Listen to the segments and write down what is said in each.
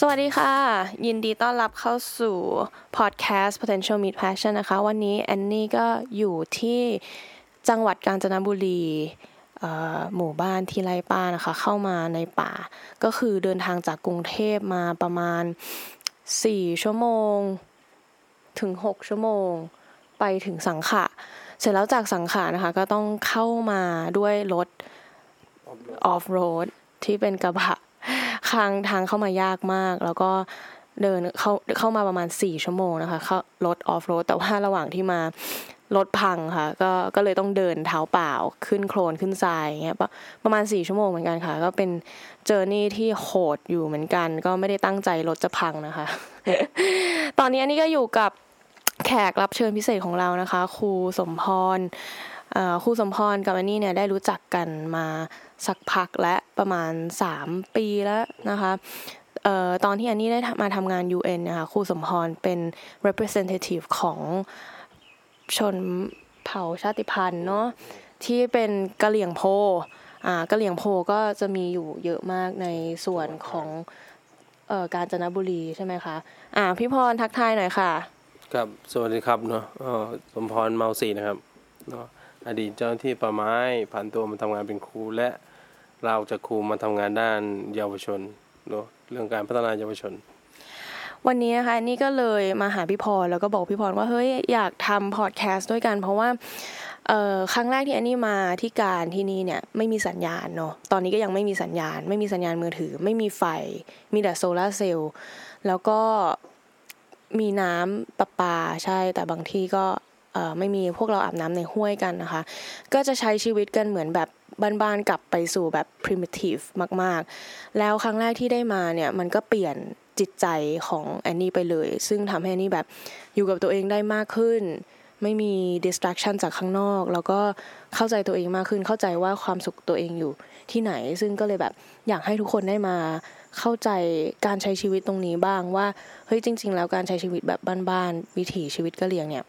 สวัสดีค่ะ ยินดีต้อนรับเข้าสู่พอดแคสต์ Potential Meet Passion นะคะ วันนี้แอนนี่ก็อยู่ที่จังหวัดกาญจนบุรีหมู่บ้านที่ไรป้านะคะ เข้ามาในป่า ก็คือเดินทางจากกรุงเทพมาประมาณ 4 ชั่วโมง ถึง 6 ชั่วโมง ไปถึงสังขะ เสร็จแล้วจากสังขะนะคะ ก็ต้องเข้ามาด้วยรถออฟโรดที่เป็นกระบะ ทางทางเข้ามายากมาก แล้วก็เดินเข้าเข้ามาประมาณสี่ชั่วโมงนะคะเขารถออฟโรดแต่ว่าระหว่างที่มารถพังค่ะ ก็ก็เลยต้องเดินเท้าเปล่าขึ้นโคลนขึ้นทรายเงี้ยประมาณสี่ชั่วโมงเหมือนกันค่ะ ก็เป็นเจอร์นี่ที่โหดอยู่เหมือนกัน ก็ไม่ได้ตั้งใจรถจะพังนะคะ ตอนนี้อันนี้ก็อยู่กับแขกรับเชิญพิเศษของเรานะคะ ครูสมพรครูสมพรกับอันนี้เนี่ยได้รู้จักกันมา สักพักและประมาณ 3 ปีแล้วนะคะออตอนที่อันนี้ได้มาทำงาน UN นะคะครูสมพรเป็น representative ของชนเผ่าชาติพันธุ์เนาะที่เป็นกะเหลี่ยงโพอ่ากะเหลี่ยงโพก็จะมีอยู่เยอะมากในส่วนของเอ่อการจนบุรีใช่ไหมคะอ่าพี่พรทักทายหน่อยค่ะครับสวัสดีครับเนาะสมพรเมาสีนะครับเนาะอดีตเจ้าหน้าที่ป่าไม้ผ่านตัวมาทำงานเป็นครูและ เราจะครูมาทำงานด้านเยาวชนเนาะเรื่องการพัฒนาเยาวชน วันนี้นะคะนี่ก็เลยมาหาพี่พรแล้วก็บอกพี่พรว่าเฮ้ยอยากทำพอดแคสต์ด้วยกัน เพราะว่าครั้งแรกที่อันนี้มาที่การที่นี่เนี่ยไม่มีสัญญาณเนาะตอนนี้ก็ยังไม่มีสัญญาณ ไม่มีสัญญาณมือถือ ไม่มีไฟมีแต่โซลาเซลล์แล้วก็มีน้ำประปาใช่ แต่บางที่ก็ไม่มีพวกเราอาบน้ำในห้วยกันนะคะ ก็จะใช้ชีวิตกันเหมือนแบบ บ้านๆกลับไปสู่แบบ primitive มาก ๆ แล้วครั้งแรกที่ได้มาเนี่ยมันก็เปลี่ยนจิตใจของแอนนี่ไปเลย ซึ่งทำให้แอนนี่แบบอยู่กับตัวเองได้มากขึ้น ไม่มี distraction จากข้างนอก แล้วก็เข้าใจตัวเองมากขึ้น เข้าใจว่าความสุขตัวเองอยู่ที่ไหน ซึ่งก็เลยแบบอยากให้ทุกคนได้มาเข้าใจการใช้ชีวิตตรงนี้บ้างว่าเฮ้ยจริง ๆ แล้วการใช้ชีวิตแบบบ้านๆวิถีชีวิตกะเหรี่ยงเนี่ย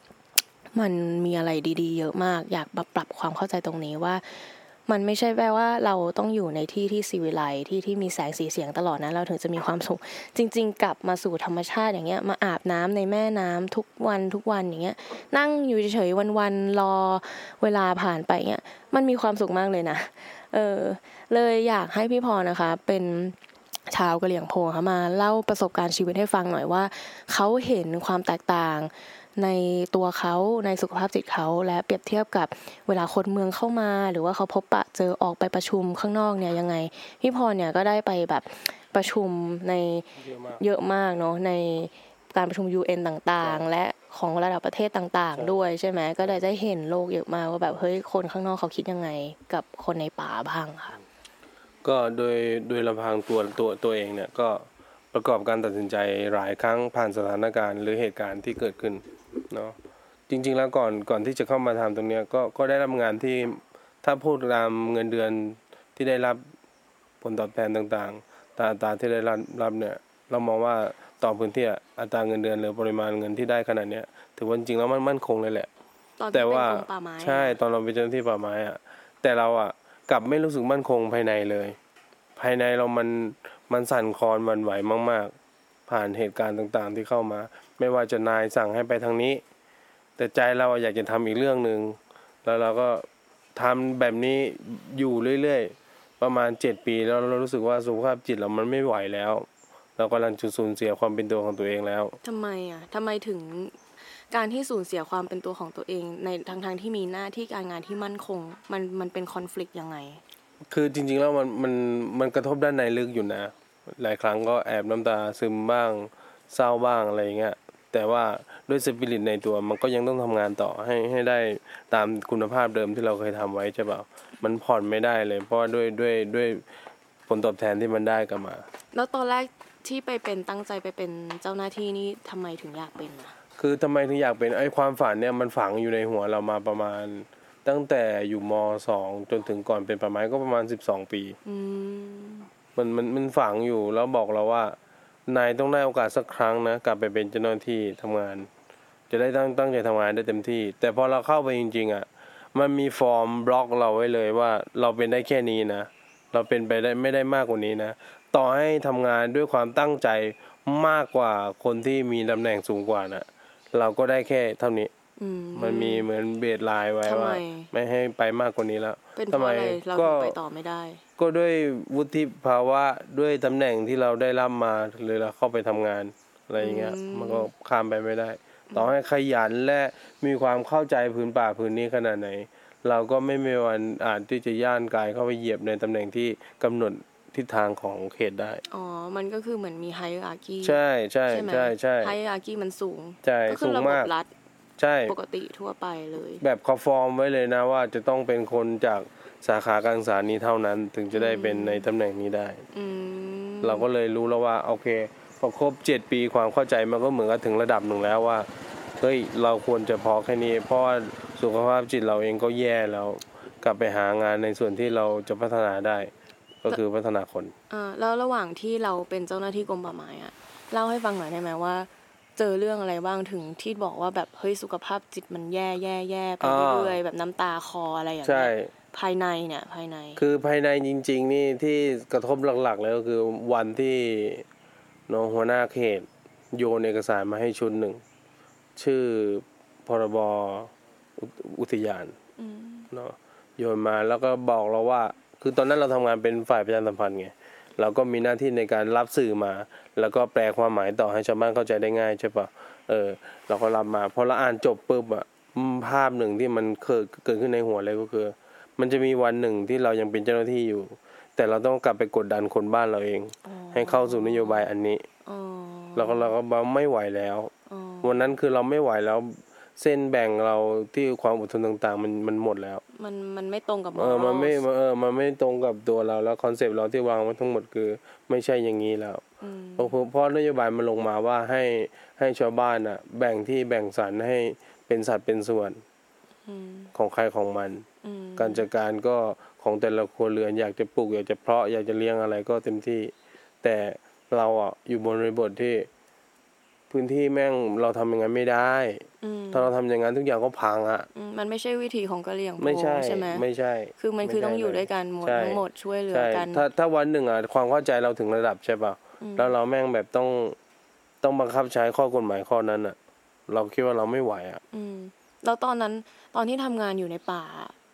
มันมีอะไรดี ๆ เยอะมาก อยากปรับปรับความเข้าใจตรงนี้ว่า มันไม่ใช่แปลว่าเราต้องอยู่ในที่ที่สีวิไลที่ที่มีแสงสีเสียงตลอดนะเราถึงจะมีความสุข จริง ๆ กลับมาสู่ธรรมชาติอย่างเงี้ยมาอาบน้ำในแม่น้ำทุกวันทุกวันอย่างเงี้ยนั่งอยู่เฉยๆวันๆรอเวลาผ่านไปเงี้ยมันมีความสุขมากเลยนะเออเลยอยากให้พี่พรนะคะ เป็นชาวกะเหลี่ยงโพค่ะมาเล่าประสบการณ์ชีวิตให้ฟังหน่อยว่าเขาเห็นความแตกต่าง ในตัวเขาในสุขภาพจิตเขา และเปรียบเทียบกับเวลาคนเมืองเข้ามา หรือว่าเขาพบปะเจอออกไปประชุมข้างนอกเนี่ยยังไงพี่พรเนี่ยก็ได้ไปแบบประชุมในเยอะมากเนาะในการประชุม UN ต่างๆ และของระดับประเทศต่างๆ ด้วยใช่ไหมก็ได้ได้เห็นโลกเยอะมากว่าแบบเฮ้ยคนข้างนอกเขาคิดยังไงกับคนในป่าบ้างค่ะ ก็โดยโดยลำพังตัวตัวตัวเองเนี่ยก็ประกอบการตัดสินใจหลายครั้งผ่านสถานการณ์หรือเหตุการณ์ที่เกิดขึ้น เนาะจริง ๆ แล้วก่อนก่อนที่จะเข้ามาทำตรงนี้ก็ก็ได้รับงานที่ถ้าพูดตามเงินเดือนที่ได้รับผลตอบแทนต่างๆตาตาที่ได้รับรับเนี่ยเรามองว่าต่อพื้นที่อัตราเงินเดือนหรือปริมาณเงินที่ได้ขนาดเนี้ยถือว่าจริงแล้วมันมั่นคงเลยแหละแต่ว่าใช่ตอนเราเป็นเจ้าหน้าที่ป่าไม้อะแต่เราอะกลับไม่รู้สึกมั่นคงภายในเลย ภายในเรามันมันสั่นคลอนวันไหวมาก ๆ ผ่านเหตุการณ์ต่างๆ ที่เข้ามา ไม่ว่าจะนายสั่งให้ไปทางนี้ แต่ใจเราอยากจะทำอีกเรื่องหนึ่งแล้วเราก็ทำแบบนี้อยู่เรื่อยๆ ประมาณเจ็ดปีแล้วเรารู้สึกว่าสุขภาพจิตเรามันไม่ไหวแล้ว เรากำลังจะสูญเสียความเป็นตัวของตัวเองแล้วทำไมอะทำไมถึงการที่สูญเสียความเป็นตัวของตัวเอง ในทางทางที่มีหน้าที่การงานที่มั่นคง มันมันเป็นคอน FLICT ยังไง คือจริงๆแล้วมันมันมันกระทบด้านในลึกอยู่นะ หลายครั้งก็แอบน้ำตาซึมบ้างเศร้าบ้างอะไรอย่างเงี้ย แต่ว่าด้วยสปิริตในตัวมันก็ยังต้องทำงานต่อให้ให้ได้ตามคุณภาพเดิมที่เราเคยทำไว้ใช่เปล่ามันผ่อนไม่ได้เลย เพราะด้วยด้วยด้วยผลตอบแทนที่มันได้กลับมา แล้วตอนแรกที่ไปเป็นตั้งใจไปเป็นเจ้าหน้าที่นี่ทำไมถึงอยากเป็นอะคือทำไมถึงอยากเป็นไอ้ความฝันเนี่ยมันฝังอยู่ในหัวเรามาประมาณตั้งแต่อยู่มสองจนถึงก่อนเป็นประมาณก็ประมาณสิบสองปี มันมันมันฝังอยู่แล้วบอกเราว่า นายต้องได้โอกาสสักครั้งนะกลับไปเป็นเจ้าหน้าที่ทำงาน จะได้ตั้งตั้งใจทำงานได้เต็มที่ แต่พอเราเข้าไปจริง ๆอะมันมี form block เราไว้เลยว่าเราเป็นได้แค่นี้นะเราเป็นไปได้ไม่ได้มากกว่านี้นะ ต่อให้ทำงานด้วยความตั้งใจมากกว่าคนที่มีตำแหน่งสูงกว่าน่ะเราก็ได้แค่เท่านี้ มันมีเหมือน baseline ไว้ทำไมว่า ไม่ให้ไปมากกว่านี้แล้วทำไม เป็นเพราะอะไรเราก็ถึงไปต่อไม่ได้ ก็ด้วยวุฒิภาวะด้วยตำแหน่งที่เราได้รับมาหรือเราเข้าไปทำงานอะไรอย่างเงี้ยอืมมันก็ข้ามไปไม่ได้ ต่อให้ขยันและมีความเข้าใจพื้นป่าพื้นนี้ขนาดไหน เราก็ไม่มีวันอาจที่จะย่างกรายเข้าไปเหยียบในตำแหน่งที่กำหนดทิศทางของเขตได้ อ๋อ มันก็คือเหมือนมี hierarchy ใช่ใช่ใช่ไหมใช่ใช่ hierarchy มันสูง ใช่ สูงมาก ก็คือระบบรัฐ ใช่ปกติทั่วไปเลย แบบเขาฟอร์มไว้เลยนะว่าจะต้องเป็นคนจากสาขาการศึกษานี้เท่านั้น ถึงจะได้เป็นในตำแหน่งนี้ได้อืมเราก็เลยรู้แล้วว่าโอเคพอครบเจ็ดปีความเข้าใจมันก็เหมือนกับถึงระดับหนึ่งแล้วว่าเฮ้ยเราควรจะพอแค่นี้ เพราะว่าสุขภาพจิตเราเองก็แย่แล้ว กลับไปหางานในส่วนที่เราจะพัฒนาได้ ก็คือพัฒนาคนอ่าแล้วระหว่างที่เราเป็นเจ้าหน้าที่กรมป่าไม้อะเล่าให้ฟังหน่อยได้ไหมว่า เจอเรื่องอะไรบ้างถึงที่บอกว่าแบบเฮ้ยสุขภาพจิตมันแย่แย่แย่ไปอ่าเรื่อยๆแบบน้ำตาคออะไรอย่างใช่เงี้ยภายในเนี่ยภายใน คือภายในจริง ๆ นี่ที่กระทบหลักๆเลยก็คือวันที่น้องหัวหน้าเขต โยนเอกสารมาให้ชุดหนึ่ง ชื่อพรบอุอุทยานอืมเนาะโยนมาแล้วก็บอกเราว่า คือตอนนั้นเราทำงานเป็นฝ่ายประชาสัมพันธ์ไง เราก็มีหน้าที่ในการรับสื่อมา แล้วก็แปลความหมายต่อให้ชาวบ้านเข้าใจได้ง่ายใช่ปะเออ เราก็รับมาพอเราอ่านจบปุ๊บอะอืมภาพหนึ่งที่มันเกิดเกิดขึ้นในหัวเลยก็คือ มันจะมีวันหนึ่งที่เรายังเป็นเจ้าหน้าที่อยู่ แต่เราต้องกลับไปกดดันคนบ้านเราเองอ๋อให้เข้าสู่นโยบายอันนี้อ๋อเราก็เราก็บอกไม่ไหวแล้วอ๋อวันนั้นคือเราไม่ไหวแล้ว เส้นแบ่งเราที่ความอดทนต่างๆ มันมันหมดแล้ว มันมันไม่ตรงกับเออมันไม่ morals เออมันไม่ตรงกับตัวเราแล้วคอนเซปต์เราที่วางไว้ทั้งหมดคือไม่ใช่อย่างนี้แล้วอืมเพราะเพราะนโยบายมันลงมาว่าให้ให้ชาวบ้านอะ แบ่งที่แบ่งสรรให้เป็นสัดเป็นส่วนอืมของใครของมันอืมการจัดการก็ของแต่ละครัวเรือนอยากจะปลูกอยากจะเพาะอยากจะเลี้ยงอะไรก็เต็มที่ แต่เราอะอยู่บนบริบทที่ พื้นที่แม่งเราทำอย่างนั้นไม่ได้อืมถ้าเราทำอย่างนั้นทุกอย่างก็พังอะอืมมันไม่ใช่วิธีของกะเหรี่ยงโพไม่ใช่ใช่ไหมไม่ใช่ คือมันคือไม่ใช่ต้องอยู่เลยด้วยกันหมดใช่ทั้งหมดช่วยเหลือใช่กัน ถ้าถ้าวันหนึ่งอะความเข้าใจเราถึงระดับใช่ป่ะอืมแล้วเราแม่งแบบต้องต้องบังคับใช้ข้อกฎหมายข้อนั้นอะเราคิดว่าเราไม่ไหวอะอืมแล้วตอนนั้นตอนที่ทำงานอยู่ในป่า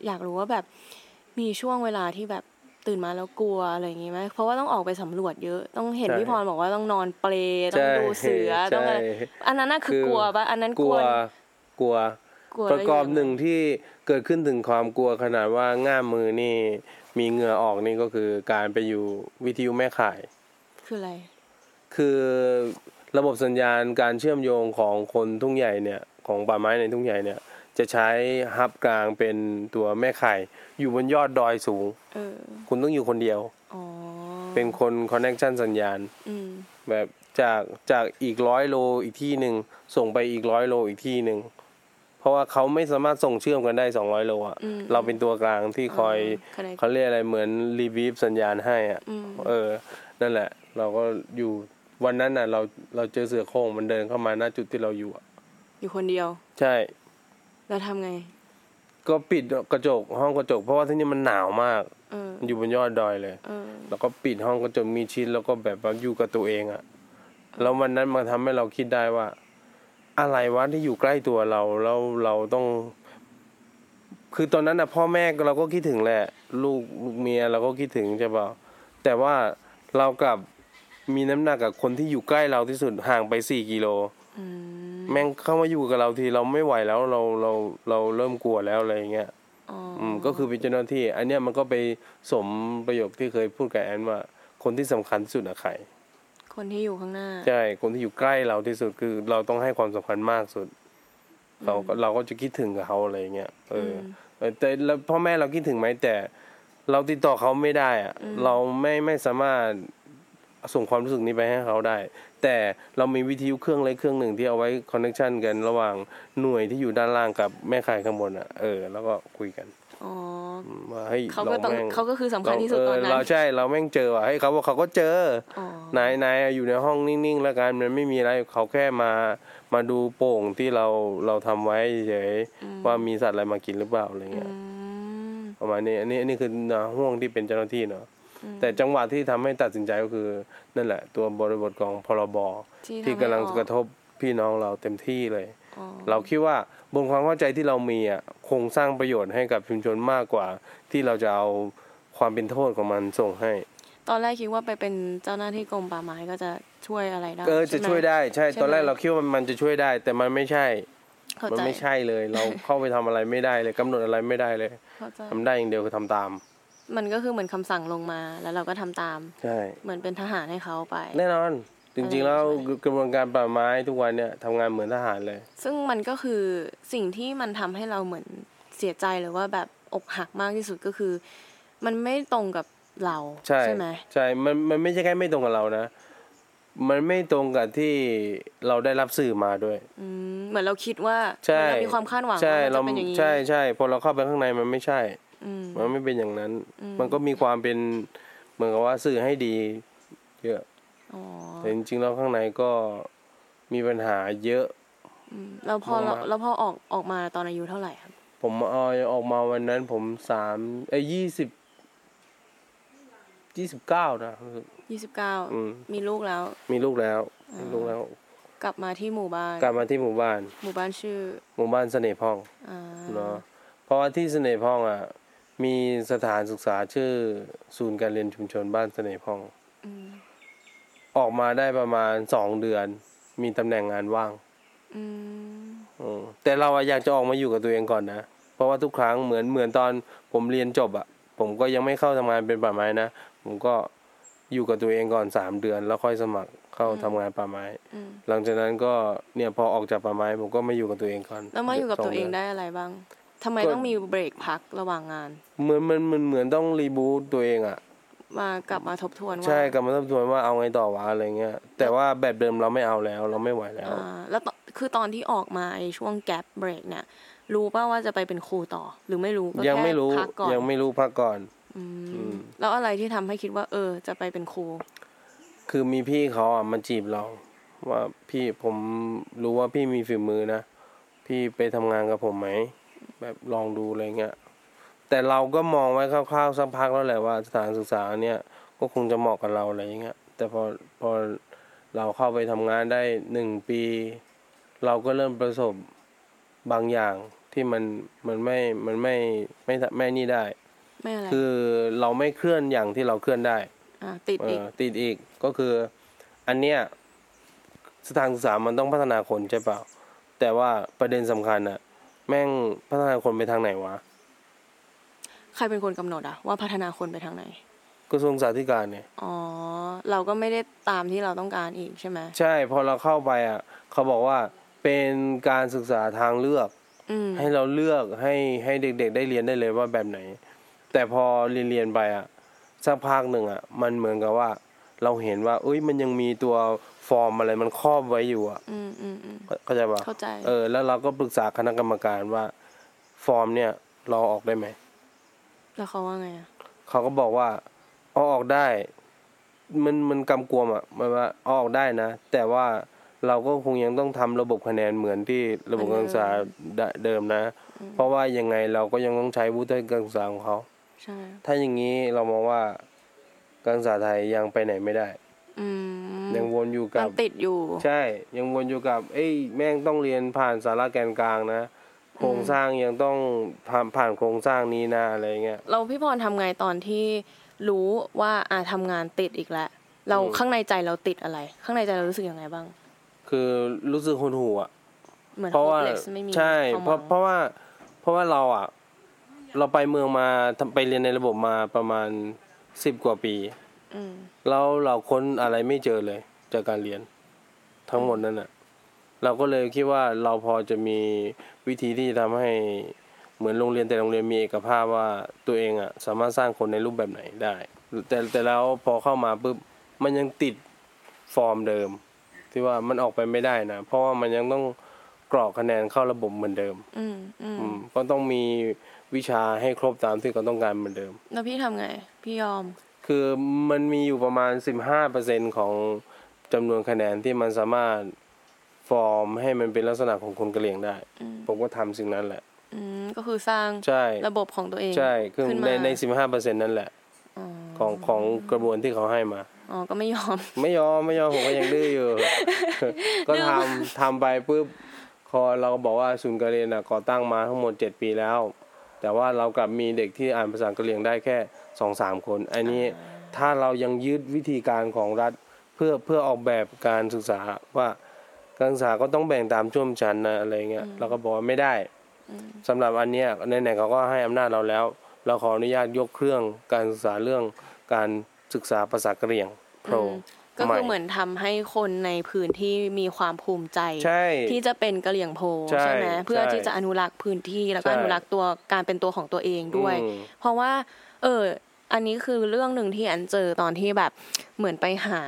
อยากรู้ว่าแบบมีช่วงเวลาที่แบบ ตื่นมาแล้วกลัวอะไรอย่างงี้ไหมเพราะว่าต้องออกไปสำรวจเยอะ ต้องเห็นใช่พี่พรบอกว่าต้องนอนเปลต้องดูเสือต้องอะไรใช่อันนั้นน่ะคือคือกลัวปะอันนั้นกกลัลัววกลัวกลัวประกอบได้ยังไหนึ่งที่เกิดขึ้นถึงความกลัวขนาดว่าง่ามมือนี่ มีเหงื่อออกนี่ก็คือการไปอยู่วิทยุแม่ข่าย คืออะไร คือระบบสัญญาณการเชื่อมโยงของคนทุ่งใหญ่เนี่ย ของป่าไม้ในทุ่งใหญ่เนี่ย จะใช้ฮับกลางเป็นตัวแม่ไข่ อยู่บนยอดดอยสูงเออคุณต้องอยู่คนเดียวอ๋อเป็นคนคอนเน c ชันสัญญาณอืมแบบจากจากอีกร้อยโลอีกที่หนึ่งส่งไปอีกร้อยโลอีกที่หนึ่งเพราะว่าเขาไม่สามารถส่งเชื่อมกันได้สองร้อยโลอะอืมเราเป็นตัวกลางที่คอยคะแนนเขาเรียกอะไรเหมือนรีวีฟสัญญาณให้อะอืมเออ นั่นแหละ เราก็อยู่วันนั้นน่ะ เราเราเจอเสือโคร่งมันเดินเข้ามาหน้าจุดที่เราอยู่อะอยู่คนเดียว ใช่ แล้วทำไง ก็ปิดกระจกห้องกระจก เพราะว่าที่นี่มันหนาวมากเออมันอยู่บนยอดดอยเลย เออ แล้วก็ปิดห้องกระจกมีชิดแล้วก็แบบว่าอยู่กับตัวเองอะแล้ววันนั้นมาทำให้เราคิดได้ว่า อะไรวะที่อยู่ใกล้ตัวเราแล้วเราต้อง คือตอนนั้นนะพ่อแม่เราก็คิดถึงแหละ ลูกลูกเมียเราก็คิดถึงใช่ป่ะแต่ว่าเรากลับมีน้ำหนักกับคนที่อยู่ใกล้เราที่สุดห่างไปสี่กิโล อืม แม่งเข้ามาอยู่กับเราทีเราไม่ไหวแล้วเราเราเราเริ่มกลัวแล้วอะไรอย่างเงี้ยอ๋ออืมก็คือเป็นเจ้าหน้าที่ อันเนี้ยมันก็ไปสมประโยคที่เคยพูดกับแอนว่า คนที่สำคัญที่สุดอะใครคนที่อยู่ข้างหน้า ใช่ คนที่อยู่ใกล้เราที่สุดคือเราต้องให้ความสำคัญมากสุด เราก็เราก็จะคิดถึงกับเขาอะไรอย่างเงี้ยเอออเออแต่แล้วพ่อแม่เราคิดถึงไหมแต่ เราติดต่อเขาไม่ได้อะเราไม่ไม่สามารถ ส่งความรู้สึกนี้ไปให้เขาได้ แต่เรามีวิทยุเครื่องเล็กเครื่องหนึ่งที่เอาไว้คอนเนคชันกันระหว่างหน่วยที่อยู่ด้านล่างกับแม่ข่ายข้างบนอะเออแล้วก็คุยกันอ๋อว่าเฮ้ยเขาก็ต้องแม่เขาก็คือสำคัญที่สุดเตอนนั้นเราใช่เราแม่งเจอว่ะให้ยเขาบอกเขาก็เจออ๋อนายนายอยู่ในห้องนิ่งๆแล้วกันมันไม่มีอะไรเขาแค่มามาดูโป่งที่เราเราทำไว้เฉยๆว่ามีสัตว์อะไรมากินหรือเปล่าอะไรเงี้ยอืมประมาณนี้อันนี้อันนี้คือห่วงที่เป็นเจ้าหน้าที่เนาะ แต่จังหวะที่ทำให้ตัดสินใจก็คือนั่นแหละ ตัวบริบทของพรบที่ที่ทำให้กำลังออกกระทบพี่น้องเราเต็มที่เลยอ๋อเราคิดว่าบนความเข้าใจที่เรามีอะคงสร้างประโยชน์ให้กับชุมชนมากกว่า ที่เราจะเอาความเป็นโทษของมันส่งให้ ตอนแรกคิดว่าไปเป็นเจ้าหน้าที่กรมป่าไม้ก็จะช่วยอะไรได้เออจะใไหมช่วยได้ใช่ใช่ไหมตอนแรกเราคิดว่ามันจะช่วยได้ แต่มันไม่ใช่เข้ามันใจไม่ใช่เลย เราเข้าไปทำอะไรไม่ได้เลยกำหนดอะไรไม่ได้เลยเข้าใจทำได้อย่างเดียวคือทำตาม มันก็คือเหมือนคำสั่งลงมาแล้วเราก็ทำตามใช่เหมือนเป็นทหารให้เขาไป แน่นอน จริงๆแล้วใช่กระบวนการป่าไม้ทุกวันเนี่ยทำงานเหมือนทหารเลย ซึ่งมันก็คือสิ่งที่มันทำให้เราเหมือนเสียใจหรือว่าแบบอกหักมากที่สุดก็คือ มันไม่ตรงกับเราใช่ไหมใช่มันมันไม่ใช่แค่ไม่ตรงกับเรานะมันไม่ตรงกับที่เราได้รับสื่อมาด้วยอืมเหมือนเราคิดว่าใช่เรามีความคาดหวังใช่ว่ามันเราจะเป็นอย่างนี้ใช่ใช่พอเราเข้าไปข้างในมันไม่ใช่อื มมันไม่เป็นอย่างนั้นอืมมันก็มีความเป็นเหมือนกับว่าสื่อให้ดีเยอะอ๋อแต่จริงๆแล้วข้างในก็มีปัญหาเยอะอืมแล้วพอเรามากๆแล้วพอออกออกมาตอนอายุเท่าไหร่ครับ ผมเอาออกมาวันนั้นผมสามเอ้ยี่สิบยี่สิบเก้านะยี่สิบเก้าอืมมีลูกแล้ว มีลูกแล้วมีลูกแล้ว กลับมาที่หมู่บ้าน กลับมาที่หมู่บ้าน หมู่บ้านชื่อ หมู่บ้านเสน่ห์พ่องอ่าเนาะเพราะว่าที่เสน่ห์พ่องอะ มีสถานศึกษาชื่อศูนย์การเรียนชุมชนบ้านเสน่ห์พ่องอืมออกมาได้ประมาณสองเดือน มีตำแหน่งงานว่างอืมอืมแต่เราอะอยากจะออกมาอยู่กับตัวเองก่อนนะ เพราะว่าทุกครั้งเหมือนเหมือนตอนผมเรียนจบอะผมก็ยังไม่เข้าทำงานเป็นป่าไม้นะ ผมก็อยู่กับตัวเองก่อนสามเดือน แล้วค่อยสมัครเข้าทำงานป่าไม้อืมหลังจากนั้นก็เนี่ยพอออกจากป่าไม้ ผมก็มาอยู่กับตัวเองก่อน แล้วมาอยู่กับตัวเองสดืนได้อะไรบ้าง ทำไมต้องมีเบรกพักระหว่างงาน เหมือนมันมันเหมือนต้องรีบูตตัวเองอะมากลับมาทบทวนว่าใช่กลับมาทบทวนว่าเอาไงต่อวะอะไรเงี้ยแต่ว่าแบบเดิมเราไม่เอาแล้วเราไม่ไหวแล้วอ่าแล้วตคือตอนที่ออกมาไอ้ช่วงแก p เบรกเนี่ย รู้ป่าว่าจะไปเป็นครูต่อ หรือไม่รู้ก็ยังแค่ไม่รู้พักก่อนยังไม่รู้พักก่อนอืมอืมแล้วอะไรที่ทำให้คิดว่า เออ จะไปเป็นครู คือมีพี่เขาอะมาจีบเรา ว่าพี่ผมรู้ว่าพี่มีฝีมือนะพี่ไปทำงานกับผมไหม แบบลองดูอะไรเงี้ยแต่เราก็มองไว้คร่าวๆสักพักแล้วแหละว่าสถานศึกษาเนี่ยก็คงจะเหมาะกับเราอะไรเงี้ยแต่พอพอเราเข้าไปทำงานได้หนึ่งปี เราก็เริ่มประสบบางอย่างที่มันมันไม่มันไม่ไม่ไม่นี่ได้ไม่อะไรคือเราไม่เคลื่อนอย่างที่เราเคลื่อนได้อ่าติดเออีกอติดอีกก็คือ อันเนี้ยสถานศึกษามันต้องพัฒนาคนใช่เปล่า แต่ว่าประเด็นสำคัญอะ แม่งพัฒนาคนไปทางไหนวะ ใครเป็นคนกำหนดอะว่าพัฒนาคนไปทางไหนกระทรวงสาธารณสุขเนี่ย อ๋อ เราก็ไม่ได้ตามที่เราต้องการอีกใช่ไหม ใช่ พอเราเข้าไปอะเขาบอกว่าเป็นการศึกษาทางเลือกอืมให้เราเลือกให้ให้เด็ก ๆ ได้เรียนได้เลยว่าแบบไหน แต่พอเรียนเรียนๆไปอะสักพักหนึ่งอะมันเหมือนกับว่า เราเห็นว่าเอ้ยมันยังมีตัว ฟอร์มอะไรมันครอบไว้อยู่อะอืมอืมอืมเข้าใจปะเข้าใจเออ แล้วเราก็ปรึกษาคณะกรรมการว่า ฟอร์มเนี่ยเราออกได้ไหมแล้วเขาว่าไงอะเขาก็บอกว่าเอาออกได้ มันมันกำกวมอะหมันว่าเอาออกได้นะ แต่ว่าเราก็คงยังต้องทำระบบคะแนนเหมือนที่ระบบการศึกษาเดิมนะ เพราะว่ายังไงเราก็ยังต้องใช้วุฒิการศึกษาของเขาใช่ถ้าอย่างนี้เรามองว่าการศึกษาไทยยังไปไหนไม่ได้อืม ยังวนอยู่มักับนติดอยู่ ใช่ ยังวนอยู่กับ เอ้ยแม่งต้องเรียนผ่านสาระแกนกลางนะโครงสร้างยังต้องผ่านผ่านโครงสร้างนี้นะอะไรเงี้ยเราพี่พรทำไงตอนที่รู้ว่าอ่าทำงานติดอีกแล้วเราอืมข้างในใจเราติดอะไร ข้างในใจเรารู้สึกยังไงบ้าง คือรู้สึกหดหู่อะเหมือนเพราะว่า hopeless ไม่มีใช่ควมเพราะหวังเพราะว่าเพราะว่าเราอะ เราไปเมืองมาทำไปเรียนในระบบมาประมาณสิบกว่าปี อืมแล้วเราค้นอะไรไม่เจอเลย จากการเรียน ทั้งหมดนั่นอะเราก็เลยคิดว่าเราพอจะมีวิธีที่จะทำให้เหมือนโรงเรียนแต่โรงเรียนมีเอกภาพว่าตัวเองอะสามารถสร้างคนในรูปแบบไหนได้ แต่แต่แล้วพอเข้ามาปุ๊บมันยังติดฟอร์มเดิม ที่ว่ามันออกไปไม่ได้นะเพราะว่ามันยังต้องกรอกคะแนนเข้าระบบเหมือนเดิม อืมอืมอืมก็ต้องมีวิชาให้ครบตามที่เขาต้องการเหมือนเดิม แล้วพี่ทำไง พี่ยอม คือมันมีอยู่ประมาณ 15%ของจำนวนคะแนนที่มันสามารถฟอร์มให้มันเป็นลักษณะของคนกระเหลี่ยงได้อืมผมก็ทำสิ่งนั้นแหละอืมก็คือสร้างใช่ระบบของตัวเอง ใช่คือขึ้นในมาใน15%นั่นแหละอ๋อขของของกระบวนที่เขาให้มาอ๋อก็ไม่ยอม ไม่ยอมไม่ยอมผมก็ยังดื้ออยู่ ก็ทำทำไปปุ๊บพอเราก็บอกว่าศูนย์การเรียนนะก่อตั้งมาทั้งหมดเจ็ดปีแล้ว แต่ว่าเรากลับมีเด็กที่อ่านภาษากะเหรี่ยงได้แค่ สองสามคน อันนี้ถ้าเรายังยึดวิธีการของรัฐเพื่อเพื่อออกแบบการศึกษาว่าการศึกษาก็ต้องแบ่งตามช่วงชั้นนะอะไรเงี้ยเราก็บอกว่าไม่ได้สำหรับอันเนี้ยไหนๆเขาก็ให้อำนาจเราแล้ว เราขออนุญาตยกเครื่องการศึกษาเรื่องการศึกษาภาษากะเหรี่ยงโปรก็ใหม่คือเหมือนทำให้คนในพื้นที่มีความภูมิใจใช่ที่จะเป็นกะเหรี่ยงโพใช่ใช่ไหมเพื่อใช่ที่จะอนุรักษ์พื้นที่แล้วก็ใช่อนุรักษ์ตัวการเป็นตัวของตัวเองด้วยอืมเพราะว่า เออ อันนี้คือเรื่องหนึ่งที่อันเจอตอนที่แบบเหมือนไปหา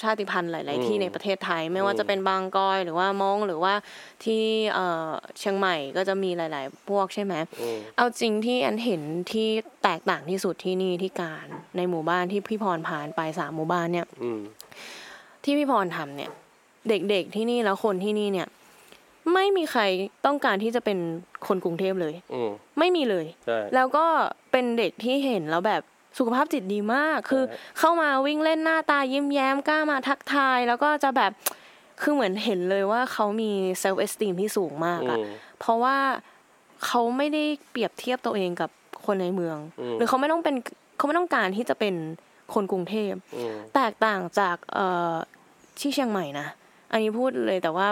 ชาติพันธุ์หลาย ๆ ที่ในประเทศไทย ไม่ว่าจะเป็นบางกอยหรือว่ามงหรือว่าที่เอ่อเชียงใหม่ก็จะมีหลาย ๆ พวกใช่ไหมอืมเอาจริงที่อันเห็นที่แตกต่างที่สุดที่นี่ที่การในหมู่บ้านที่พี่พรผ่านไปสามหมู่บ้านเนี่ยอืมที่พี่พรทำเนี่ย เด็ก ๆ ที่นี่แล้วคนที่นี่เนี่ยไม่มีใครต้องการที่จะเป็นคนกรุงเทพเลยอืมไม่มีเลยใช่แล้วก็ เป็นเด็กที่เห็นแล้วแบบสุขภาพจิตดีมาก คือใช่เข้ามาวิ่งเล่นหน้าตายิ้มแย้มกล้ามาทักทาย แล้วก็จะแบบคือเหมือนเห็นเลยว่าเขามี self-esteem ที่สูงมากอะอืมเพราะว่าเขาไม่ได้เปรียบเทียบตัวเองกับคนในเมืองอืมหรือเขาไม่ต้องเป็นเขาไม่ต้องการที่จะเป็นคนกรุงเทพอืมแตกต่างจากเอ่อที่เชียงใหม่นะอันนี้พูดเลยแต่ว่า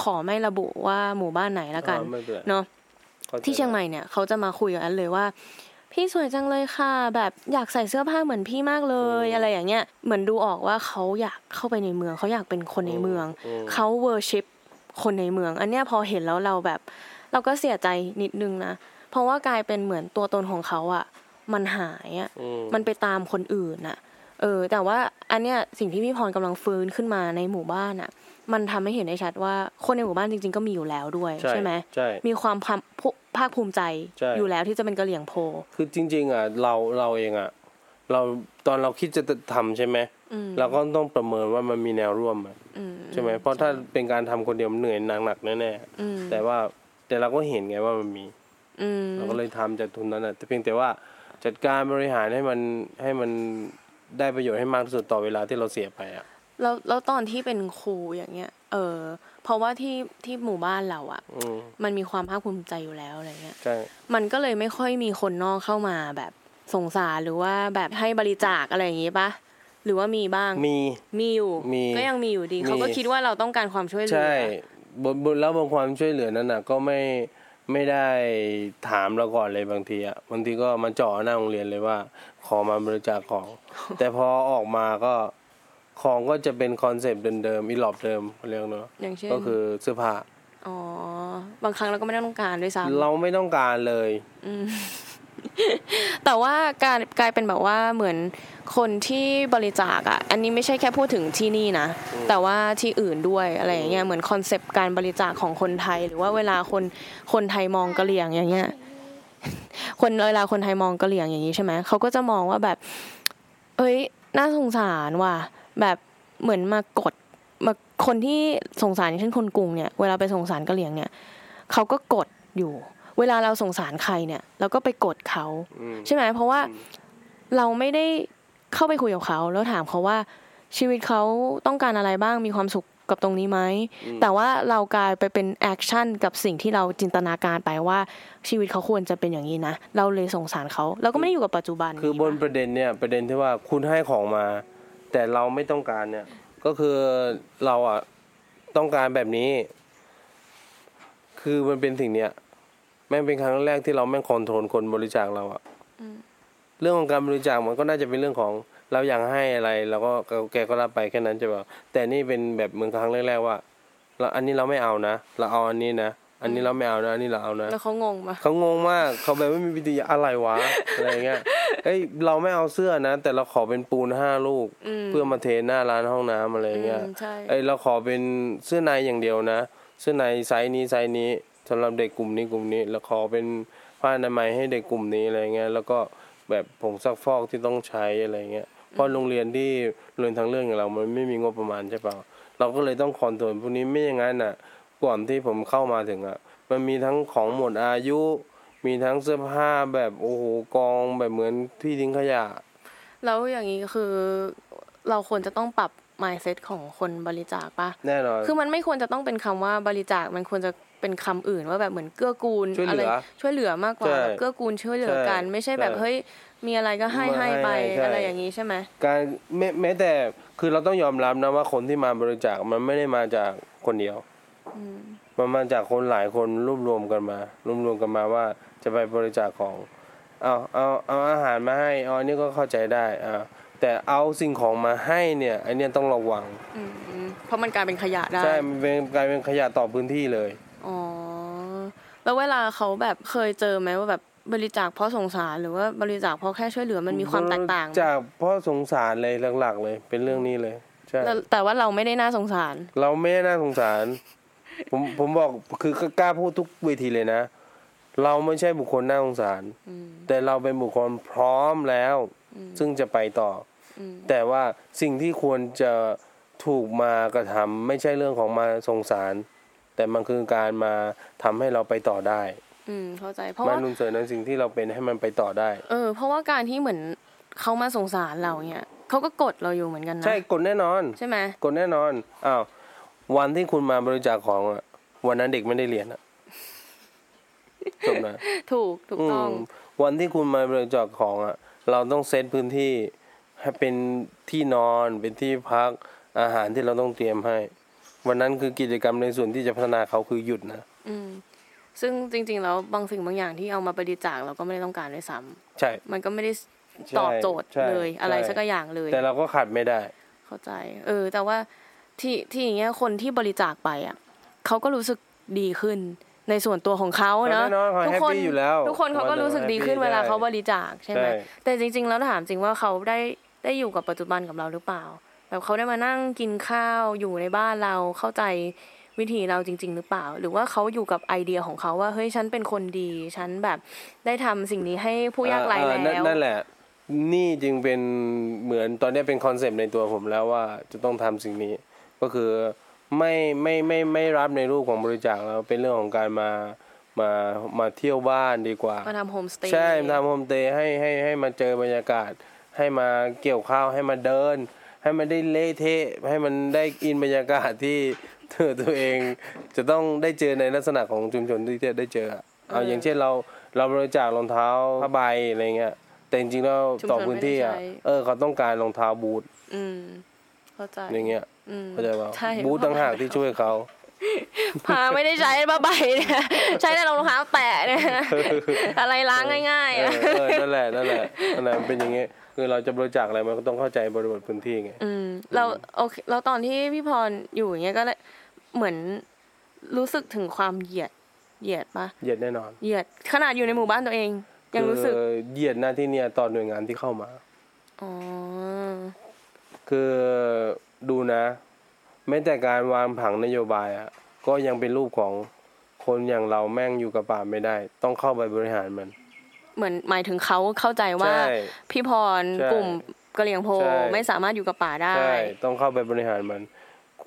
ขอไม่ระบุว่าหมู่บ้านไหนละกันอ๋อไม่เป็นไรเนาะข้าใจที่เชียงใหม่เนี่ยเขาจะมาคุยกับอันเลยว่า พี่สวยจังเลยค่ะ แบบอยากใส่เสื้อผ้าเหมือนพี่มากเลยอะไรอย่างเงี้ยเหมือนดูออกว่าเขาอยากเข้าไปในเมืองเขาอยากเป็นคนในเมืองมเขาเวอร์ชิปคนในเมือง อันเนี้ยพอเห็นแล้วเราแบบ เราก็เสียใจนิดนึงนะเพราะว่ากลายเป็นเหมือนตัวตนของเขาอะมันหายอะอืมมันไปตามคนอื่นน่ะ เออ แต่ว่าอันเนี้ยสิ่งที่พี่พรกำลังฟื้นขึ้นมาในหมู่บ้านน่ะ มันทำให้เห็นได้ชัดว่าคนในหมู่บ้านจริง ๆ ก็มีอยู่แล้วด้วย ใช่ใช่ไหมใช่มีความภาคภูภาคภูมิใจใช่อยู่แล้วที่จะเป็นกะเหลี่ยงโพ คือจริง ๆอะเราเราเองอะเราตอนเราคิดจะทำใช่ไหมอืมเราก็ต้องประเมินว่ามันมีแนวร่วมอะอืมใช่ไหมเพราะถ้าเป็นการทำคนเดียวมันเหนื่อยหนักๆแน่อืมๆแต่ว่าแต่เราก็เห็นไงว่ามันมีอืมเราก็เลยทำจากทุนนั้นอะแต่เพียงแต่ว่าจัดการบริหารให้มันให้มันได้ประโยชน์ให้มากที่สุดต่อเวลาที่เราเสียไปอะ แล้วแล้วตอนที่เป็นครูอย่างเงี้ย เออ เพราะว่าที่ที่หมู่บ้านเราอะอืมมันมีความภาคภูมิใจอยู่แล้วอะไรเงี้ยใช่มันก็เลยไม่ค่อยมีคนนอกเข้ามาแบบสงสารหรือว่าแบบให้บริจาคอะไรอย่างงี้ปะหรือว่ามีบ้างมีมีอยู่มีก็ยังมีอยู่ดีมีเขาก็คิดว่าเราต้องการความช่วยเหลือใช่บนบนแล้วบางความช่วยเหลือนั้นน่ะ ก็ไม่ไม่ได้ถามเราก่อนเลยบางทีอะบางทีก็มาเจ่อหน้าโรงเรียนเลยว่า ขอมาบริจาคของ แต่พอออกมาก็ ของก็จะเป็น concept เดิมๆอีหรอบเดิมเรียกเนาะอย่างเช่นก็คือเสื้อผ้าอ๋อบางครั้งเราก็ไม่ได้ต้องการด้วยซ้ำเราไม่ต้องการเลยแต่ว่าการกลายเป็นแบบว่าเหมือนคนที่บริจาคอะ อันนี้ไม่ใช่แค่พูดถึงที่นี่นะ แต่ว่าที่อื่นด้วยอะไรอย่างเงี้ยเหมือน concept การบริจาคของคนไทย หรือว่าเวลาคนคนไทยมองกะเหรี่ยงอย่างเงี้ยคนเวลาคนไทยมองกะเหรี่ยงอย่างนี้ใช่ไหมเขาก็จะมองว่าแบบ เอ้ยน่าสงสารว่ะ แบบเหมือนมากดมาคนที่สงสารอย่างเช่นคนกรุงเนี่ยเวลาไปสงสารกะเหรี่ยงเนี่ยเขาก็กดอยู่ เวลาเราสงสารใครเนี่ย เราก็ไปกดเขาอืมใช่ไหมเพราะว่าเราไม่ได้เข้าไปคุยกับเขา แล้วถามเขาว่าชีวิตเขาต้องการอะไรบ้างมีความสุขกับตรงนี้ไหมแต่ว่าเรากลายไปเป็น action กับสิ่งที่เราจินตนาการไปว่าชีวิตเขาควรจะเป็นอย่างนี้นะเราเลยสงสารเขาเราก็ไม่ได้อยู่กับปัจจุบันคือบนประเด็นเนี่ยประเด็นที่ว่าคุณให้ของมา แต่เราไม่ต้องการเนี่ย ก็คือเราอะต้องการแบบนี้ คือมันเป็นสิ่งเนี้ยแม่งเป็นครั้งแรกที่เราแม่งคอนโทรลคนบริจาคเราอะเรื่องของการบริจาคมันก็น่าจะเป็นเรื่องของเราอยากให้อะไรเราก็แกก็รับไปแค่นั้นใช่ป่ะแต่นี่เป็นแบบเหมือนครั้งแรกๆว่าเราอันนี้เราไม่เอานะเราเอาอันนี้นะอันนี้เราไม่เอานะอันนี้เราเอานะแล้วเขางงปะเขางงมากเขาแบบไม่มีวิธีอะไรวะอะไรเงี้ย เอ้ยเราไม่เอาเสื้อนะ แต่เราขอเป็นปูนห้าลูก เพื่อมาเทหน้าลานห้องน้ำอะไรเงี้ยอืมใช่เอ้ยเราขอเป็นเสื้อในอย่างเดียวนะ เสื้อในไซส์นี้ไซส์นี้สำหรับเด็กกลุ่มนี้กลุ่มนี้ แล้วขอเป็นผ้าอนามัยให้เด็กกลุ่มนี้อะไรเงี้ยแล้วก็แบบผงซักฟอกที่ต้องใช้อะไรเงี้ยเพราะโรงเรียนที่โรงเรียนทางเรื่องอย่างเรา มันไม่มีงบประมาณใช่เปล่าเราก็เลยต้องคอนโทรลพวกนี้ไม่อย่างนั้นน่ะ ก่อนที่ผมเข้ามาถึงอะ มันมีทั้งของหมดอายุ มีทั้งเสื้อผ้าแบบโอ้โหกองแบบเหมือนที่ทิ้งขยะ แล้วอย่างนี้คือเราควรจะต้องปรับ mindset ของคนบริจาคปะแน่นอน คือมันไม่ควรจะต้องเป็นคำว่าบริจาค มันควรจะเป็นคำอื่นว่าแบบเหมือนเกื้อกูลช่วยเหลือไรช่วยเหลือมากกว่าใช่แบบเกื้อกูลช่วยเหลือกันใช่ไม่ใช่แบบใช่เฮ้ยมีอะไรก็ให้มาให้ไปให้ใช่อะไรอย่างนี้ใช่ไหมการแม้แม้แต่คือเราต้องยอมรับนะว่าคนที่มาบริจาคมันไม่ได้มาจากคนเดียวอืมมันมาจากคนหลายคนรวบรวมกันมารวบรวมกันมาว่า จะไปบริจาคของเอาเอาเอาอาหารมาให้เอาอันนี้ก็เข้าใจได้อ่าแต่เอาสิ่งของมาให้เนี่ยอันเนี้ยต้องระวังอืมอืมเพราะมันกลายเป็นขยะได้ใช่มันเป็นกลายเป็นขยะต่อพื้นที่เลยอ๋อแล้วเวลาเขาแบบเคยเจอไหมว่าแบบบริจาคเพราะสงสารหรือว่าบริจาคเพราะแค่ช่วยเหลือมันมีความแตกต่างไหมจากเพราะสงสารเลยหลักๆ เลย เป็นเรื่องนี้เลยใช่แต่แต่ว่าเราไม่ได้น่าสงสาร เราไม่ได้น่าสงสาร ผมผมบอกคือกล้าพูดทุกเวทีเลยนะ เราไม่ใช่บุคคลน่าสงสารอืมแต่เราเป็นบุคคลพร้อมแล้วอืมซึ่งจะไปต่ออืมแต่ว่าสิ่งที่ควรจะถูกมากระทำไม่ใช่เรื่องของมาสงสาร แต่มันคือการมาทำให้เราไปต่อได้ อืมเข้าใจเพราะมาว่านุนเสริมในสิ่งที่เราเป็นให้มันไปต่อได้ เออ เพราะว่าการที่เหมือนเขามาสงสารเราเนี่ยเขาก็กดเราอยู่เหมือนกันนะใช่กดแน่นอน ใช่ไหมกดแน่นอนอ้าววันที่คุณมาบริจาคของอะวันนั้นเด็กไม่ได้เรียนอะ จบนะถูกถูกต้องมวันที่คุณมาบริจาคของอะ เราต้องเซตพื้นที่ให้เป็นที่นอนเป็นที่พักอาหารที่เราต้องเตรียมให้ วันนั้นคือกิจกรรมในส่วนที่จะพัฒนาเขาคือหยุดนะอืมซึ่งจริง ๆ แล้วบางสิ่งบางอย่างที่เอามาบริจาคเราก็ไม่ได้ต้องการด้วยซ้ำใช่ มันก็ไม่ได้ใช่ตอบโจทย์ใช่เลยอะไรใช่สักอย่างเลย แต่เราก็ขาดไม่ได้ เข้าใจ เออ แต่ว่าที่ที่อย่างเงี้ยคนที่บริจาคไปอะเขาก็รู้สึกดีขึ้น ในส่วนตัวของเขาเนอะแน่นอนเขาทุกแฮปคนปี้อยู่แล้วทุกคนเขาก็รู้สึกดีขึ้นแฮปปี้เวลาเขาใช่บริจาคใช่ไหมใช่แต่จริง ๆ แล้วถามจริงว่าเขาได้ได้อยู่กับปัจจุบันกับเราหรือเปล่าแบบเขาได้มานั่งกินข้าวอยู่ในบ้านเราเข้าใจวิธีเราจริง ๆ หรือเปล่า หรือว่าเขาอยู่กับไอเดียของเขาว่าเฮ้ยฉันเป็นคนดี ฉันแบบได้ทำสิ่งนี้ให้ผู้ยากไร้เออแล้นั่นวนั่นแหละ นี่จึงเป็นเหมือนตอนนี้เป็นคอนเซปต์ในตัวผมแล้วว่าจะต้องทำสิ่งนี้ ก็คือ ไม่ไม่ไม่ไม่รับในรูปของบริจาคแล้วเป็นเรื่องของการมามามาเที่ยวบ้านดีกว่า มาทำโฮมสเตย์ใช่ทำโฮมสเตย์ให้ให้ให้มาเจอบรรยากาศ ให้มาเกี่ยวข้าวให้มาเดิน ให้มันได้เละเทะให้มันได้อินบรรยากาศที่เธอตัวเองจะต้องได้เจอในลักษณะของชุมชนที่จะได้เจออะเอาอย่างเช่นเราเราบริจาครองเท้าผ้าใบอะไรเงี้ยแต่จริงๆแล้วต่อพื้นที่อะเออเขาต้องการรองเท้าบูทอืมเข้าใจอย่างเงี้ยอืม เข้าใจป่าใช่บูทต่างหากที่ช่วยเขาพาไม่ได้ใช้บ้าใบเนี่ยใช้แต่รองเท้าแตะเนี่ยอะไรล้างง่ายๆเออะอเออนั่นแหละนั่นแหละนั่นแหละมันเป็นอย่างเงี้ยคือเราจะบริจาคอะไรมันก็ต้องเข้าใจบริบทพื้นที่ไงอืมเราโอเคเราตอนที่พี่พรอยู่อย่างเงี้ยก็เลยเหมือนรู้สึกถึงความเหยียดเหยียดปะเหยียดแน่นอน เหยียดขนาดอยู่ในหมู่บ้านตัวเอง ยังรู้สึกคือเหยียดหน้าที่เนี่ยต่อหน่วยงานที่เข้ามาอ๋อคือ ดูนะแม้แต่การวางผังนโยบายอะก็ยังเป็นรูปของคนอย่างเราแม่งอยู่กับป่าไม่ได้ ต้องเข้าไปบริหารมัน เหมือนหมายถึงเขาเข้าใจว่าใช่พี่พรใช่กลุ่มกะเหรี่ยงโพใช่ไม่สามารถอยู่กับป่าได้ใช่ต้องเข้าไปบริหารมัน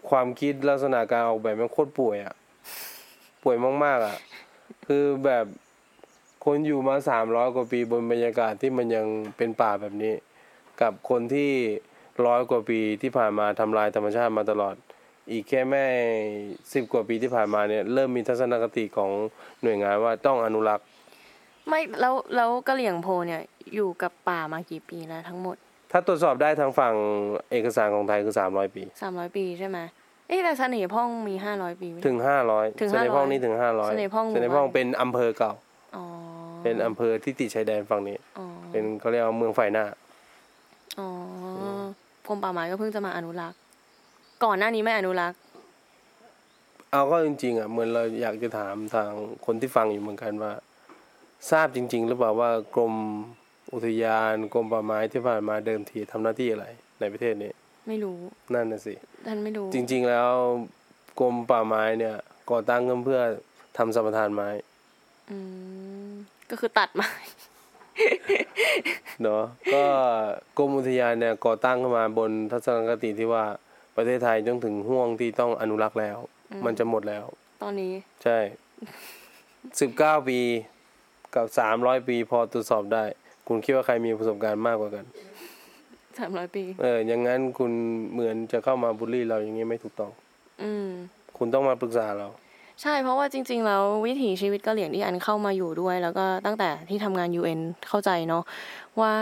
ความคิดลักษณะการออกแบบมันโคตรป่วยอะป่วยมากๆอะคือแบบคนอยู่มาสามร้อยกว่าปีบนบรรยากาศที่มันยังเป็นป่าแบบนี้ กับคนที่ ร้อยกว่าปีที่ผ่านมาทำลายธรรมชาติมาตลอด อีกแค่แม่สิบกว่าปีที่ผ่านมาเนี่ยเริ่มมีทัศนคติของหน่วยงานว่าต้องอนุรักษ์ ไม่แล้วแล้วกะเหรี่ยงโพเนี่ยอยู่กับป่ามากี่ปีแล้วทั้งหมด ถ้าตรวจสอบได้ทางฝั่งเอกสารของไทยคือสามร้อยปีสามร้อยปีใช่ไหมเอ๊ะแต่เสน่ห์พ่องมีห้าร้อยปีไหมถึงห้าร้อยถึงเสน่ห์พ่อง500นี่ถึงห้าร้อยเสน่ห์พ่องหมู่เสน่ห์พ่องบ้านเป็นอำเภอเก่าอ๋อเป็นอำเภอที่ติดชายแดนฝั่งนี้อ๋อเป็นเขาเรียกว่าเมืองฝ่ายหน้า อ๋อ กรมป่าไม้ก็เพิ่งจะมาอนุรักษ์ ก่อนหน้านี้ไม่อนุรักษ์ เอาก็จริง ๆ อะ เหมือนเราอยากจะถามทางคนที่ฟังอยู่เหมือนกันว่า ทราบจริง ๆ หรือเปล่าว่ากรมอุทยานกรมป่าไม้ที่ผ่านมาเดิมทีทำหน้าที่อะไร ในประเทศนี้ ไม่รู้ นั่นน่ะสิท่านไม่รู้ จริง ๆ แล้วกรมป่าไม้เนี่ย ก่อตั้งขึ้นเพื่อทำสัมปทานไม้ อืมก็คือตัดไม้ เนาะก็กรมอุทยานเนี่ยก่อตั้งขึ้นมาบนทัศนคติที่ว่าประเทศไทยต้องถึงห่วงที่ต้องอนุรักษ์แล้ว มันจะหมดแล้ว ตอนนี้ ใช่สิบเก้าปีกับสามร้อยปีพอตรวจสอบได้ คุณคิดว่าใครมีประสบการณ์มากกว่ากันสามร้อยปี เออ อย่างนั้นคุณเหมือนจะเข้ามาบูลลี่เราอย่างนี้ไม่ถูกต้อง อืม คุณต้องมาปรึกษาเรา ใช่เพราะว่าจริง ๆ แล้ววิถีชีวิตกะเหลี่ยงที่อันเข้ามาอยู่ด้วย แล้วก็ตั้งแต่ที่ทำงาน UN เข้าใจเนาะว่า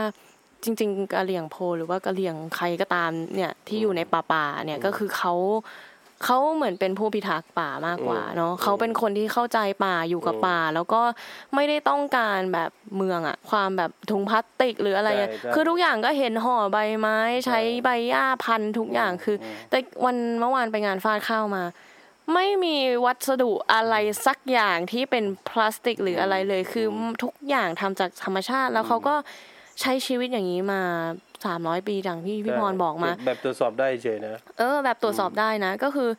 จริง ๆกะเหลี่ยงโพหรือว่ากะเหลี่ยงใครก็ตามเนี่ยที่อยู่ในป่าป่าๆเนี่ยก็คือเขาเขาเหมือนเป็นผู้พิทักษ์ป่ามากกว่าเนาะเขาเป็นคนที่เข้าใจป่าอยู่กับป่า แล้วก็ไม่ได้ต้องการแบบเมืองอะความแบบถุงพลาสติกหรืออะไรอะใช่ใช่คือทุกอย่างก็เห็นห่อใบไม้ ใช้ใบหญ้าพันทุกอย่างคืออแต่วันเมื่อวานไปงานฟาดข้าวมา ไม่มีวัสดุอะไรสักอย่างที่เป็นพลาสติกหรืออะไรเลย คือทุกอย่างทำจากธรรมชาติ แล้วเขาก็ใช้ชีวิตอย่างนี้มาสามร้อยปีอย่างที่พี่พรบอกมา แบบตรวจสอบได้เฉยนะ เออ แบบตรวจสอบได้นะ ก็คือ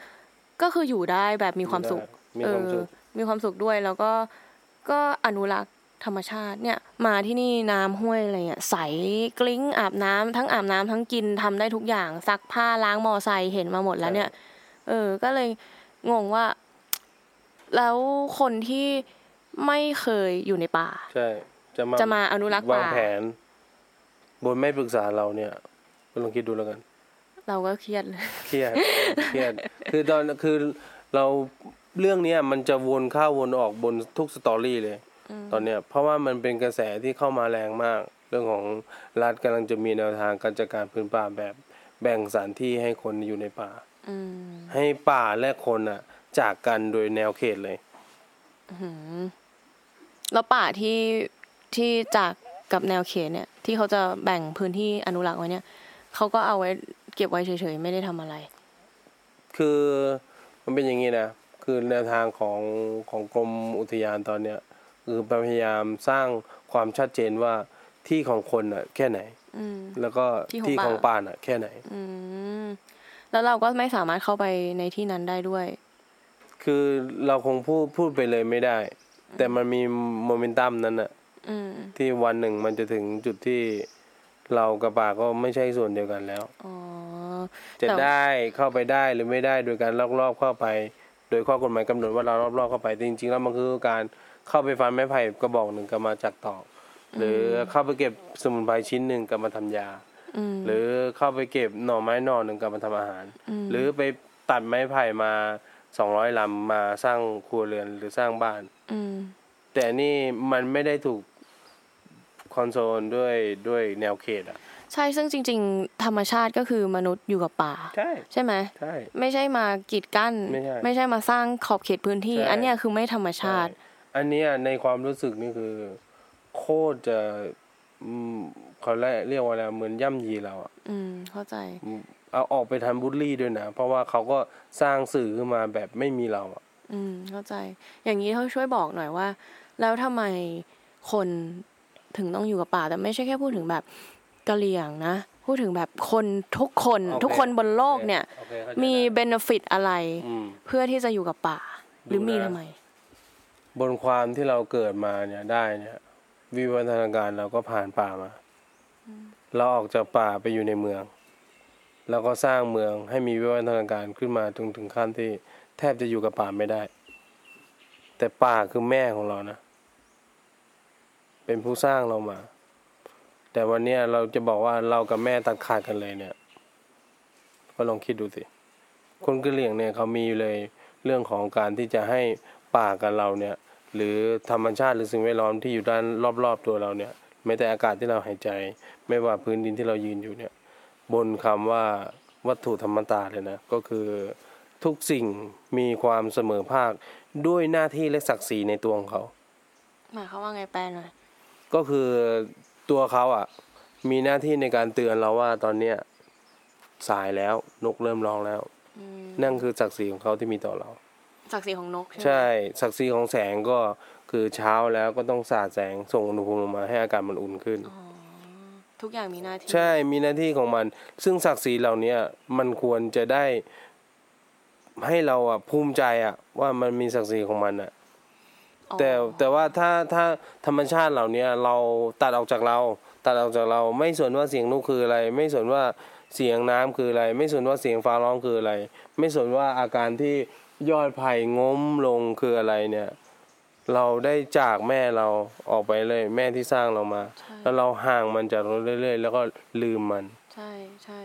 ก็คืออยู่ได้แบบมีความสุขมีความสุขเออมีความสุขด้วยแล้วก็ก็อนุรักษ์ธรรมชาติเนี่ย มาที่นี่น้ำห้วยอะไรเงี้ยใสกลิ้งอาบน้ำทั้งอาบน้ำทั้งกินทำได้ทุกอย่างซักผ้าล้างมอไซค์เห็นมาหมดแล้วเนี่ย เออ ก็เลย งงว่า แล้วคนที่ไม่เคยอยู่ในป่า ใช่ จะมาจะมาอนุรักษ์วางป่าแผน บนไม่ปรึกษาเราเนี่ยคุณลองคิดดูแล้วกัน เราก็เครียดเลยเครียดเครียด คือตอนคือเราเรื่องเนี้ยมันจะวนเข้าวนออกบนทุกสตอรี่เลย ตอนเนี้ย เพราะว่ามันเป็นกระแสที่เข้ามาแรงมาก เรื่องของรัฐกำลังจะมีแนวทางการจัดการพื้นป่าแบบ แบ่งสถานที่ให้คนอยู่ในป่าอืม ให้ป่าและคนอะ จากกันโดยแนวเขตเลยแล้วป่าที่ที่จากกับแนวเขตเนี่ย ที่เขาจะแบ่งพื้นที่อนุรักษ์ไว้เนี่ยเขาก็เอาไว้เก็บไว้เฉยๆไม่ได้ทำอะไร คือมันเป็นอย่างนี้นะคือแนวทางของของกรมอุทยานตอนเนี้ยคือพยายามสร้างความชัดเจนว่าที่ของคนอะ แค่ไหนอืมแล้วก็ที่ของที่ของป่าป่าอะ แค่ไหนอืม แล้วเราก็ไม่สามารถเข้าไปในที่นั้นได้ด้วย คือเราคงพูดพูดไปเลยไม่ได้ แต่มันมีโมเมนตัมนั้นอะอืมที่วันหนึ่งมันจะถึงจุดที่เรากับป่าก็ไม่ใช่ส่วนเดียวกันแล้วอ๋อจะแต่ได้เข้าไปได้หรือไม่ได้โดยการลักลอบเข้าไป โดยข้อกฎหมายกำหนดว่าเราลักลอบเข้าไปแต่จริงๆแล้วมันคือการเข้าไปฟันไม้ไผ่กระบอกหนึ่งกลับมาจากตอกหรือเข้าไปเก็บสมุนไพรชิ้นหนึ่งกลับมาทำยาอืม หรือเข้าไปเก็บหน่อไม้หน่อหนึ่งกลับมาทำอาหาร หรือไปตัดไม้ไผ่มาสองร้อยลำมาสร้างครัวเรือนหรือสร้างบ้านอืมแต่นี่มันไม่ได้ถูกคอนโซลด้วยด้วยแนวเขตอะใช่ซึ่งจริง ๆ ธรรมชาติก็คือมนุษย์อยู่กับป่า ใช่ใช่ไหมใช่ไม่ใช่มากีดกั้น ไม่ใช่ไม่ใช่มาสร้างขอบเขตพื้นที่ใช่อันเนี้ยคือไม่ธรรมชาติ อันเนี้ยในความรู้สึกนี่คือ โคตรจะอืม เขาเรียกเรียกว่าอะไรเหมือนย่ำยีเราอะอืม เข้าใจอืมเอาออกไปทำบูลลี่ด้วยนะ เพราะว่าเขาก็สร้างสื่อขึ้นมาแบบไม่มีเราอะอืม เข้าใจ อย่างนี้เขาช่วยบอกหน่อยว่า แล้วทำไมคนถึงต้องอยู่กับป่า แต่ไม่ใช่แค่พูดถึงแบบกะเหรี่ยงนะ พูดถึงแบบคนทุกคนโอเคทุกคนบนโลกเนี่ยโอคเข้าใจมีได้เบนฟิตอะไรอืมเพื่อที่จะอยู่กับป่า หรือดูนะมีทำไม บนความที่เราเกิดมาเนี่ยได้เนี่ย วิวัฒนาการเราก็ผ่านป่ามาเราออกจากป่าไปอยู่ในเมือง แล้วก็สร้างเมืองให้มีวิวัฒนาการขึ้นมาถึงถึงขั้นที่แทบจะอยู่กับป่าไม่ได้ แต่ป่าคือแม่ของเรานะ เป็นผู้สร้างเรามา แต่วันเนี้ยเราจะบอกว่าเรากับแม่ตัดขาดกันเลยเนี่ย ก็ลองคิดดูสิ คนกะเหรี่ยงเนี่ยเขามีเลยเรื่องของการที่จะให้ป่ากับเราเนี่ย หรือธรรมชาติหรือสิ่งแวดล้อมที่อยู่ด้านรอบๆตัวเราเนี่ยแม้แต่อากาศที่เราหายใจ ไม่ว่าพื้นดินที่เรายืนอยู่เนี่ยบนคำว่าวัตถุธรรมตาเลยนะก็คือทุกสิ่งมีความเสมอภาคด้วยหน้าที่และศักดิ์ศรีในตัวของเขาหมายเขามว่าไงแปลหน่อยก็คือตัวเขาอะ มีหน้าที่ในการเตือนเราว่าตอนเนี้ยสายแล้วนกเริ่มร้องแล้วอืมนั่นคือศักดิ์ศรีของเขาที่มีต่อเรา ศักดิ์ศรีของนกใช่ไหมใช่ ศักดิ์ศรีของแสงก็คือเช้าแล้วก็ต้องสาดแสงส่งอุณหภูมิลงมาให้อากาศมันอุ่นขึ้นอ๋อทุกอย่างมีหน้าที่ ใช่มีหน้าที่ของมัน ซึ่งศักดิ์ศรีเหล่าเนี้ยมันควรจะได้ให้เราอะภูมิใจอะ ว่ามันมีศักดิ์ศรีของมันอะอ๋อแต่แต่ว่าถ้าถ้าธรรมชาติเหล่าเนี้ยเราตัดออกจากเรา ตัดออกจากเราไม่สนว่าเสียงนกคืออะไร ไม่สนว่าเสียงน้ำคืออะไร ไม่สนว่าเสียงฟ้าร้องคืออะไร ไม่สนว่าอาการที่ ยอดไผ่ง้มลงคืออะไรเนี่ย เราได้จากแม่เราออกไปเลยแม่ที่สร้างเรามาใช่แล้วเราห่างมันจากเราเรื่อยๆ แล้วก็ลืมมัน ใช่ใช่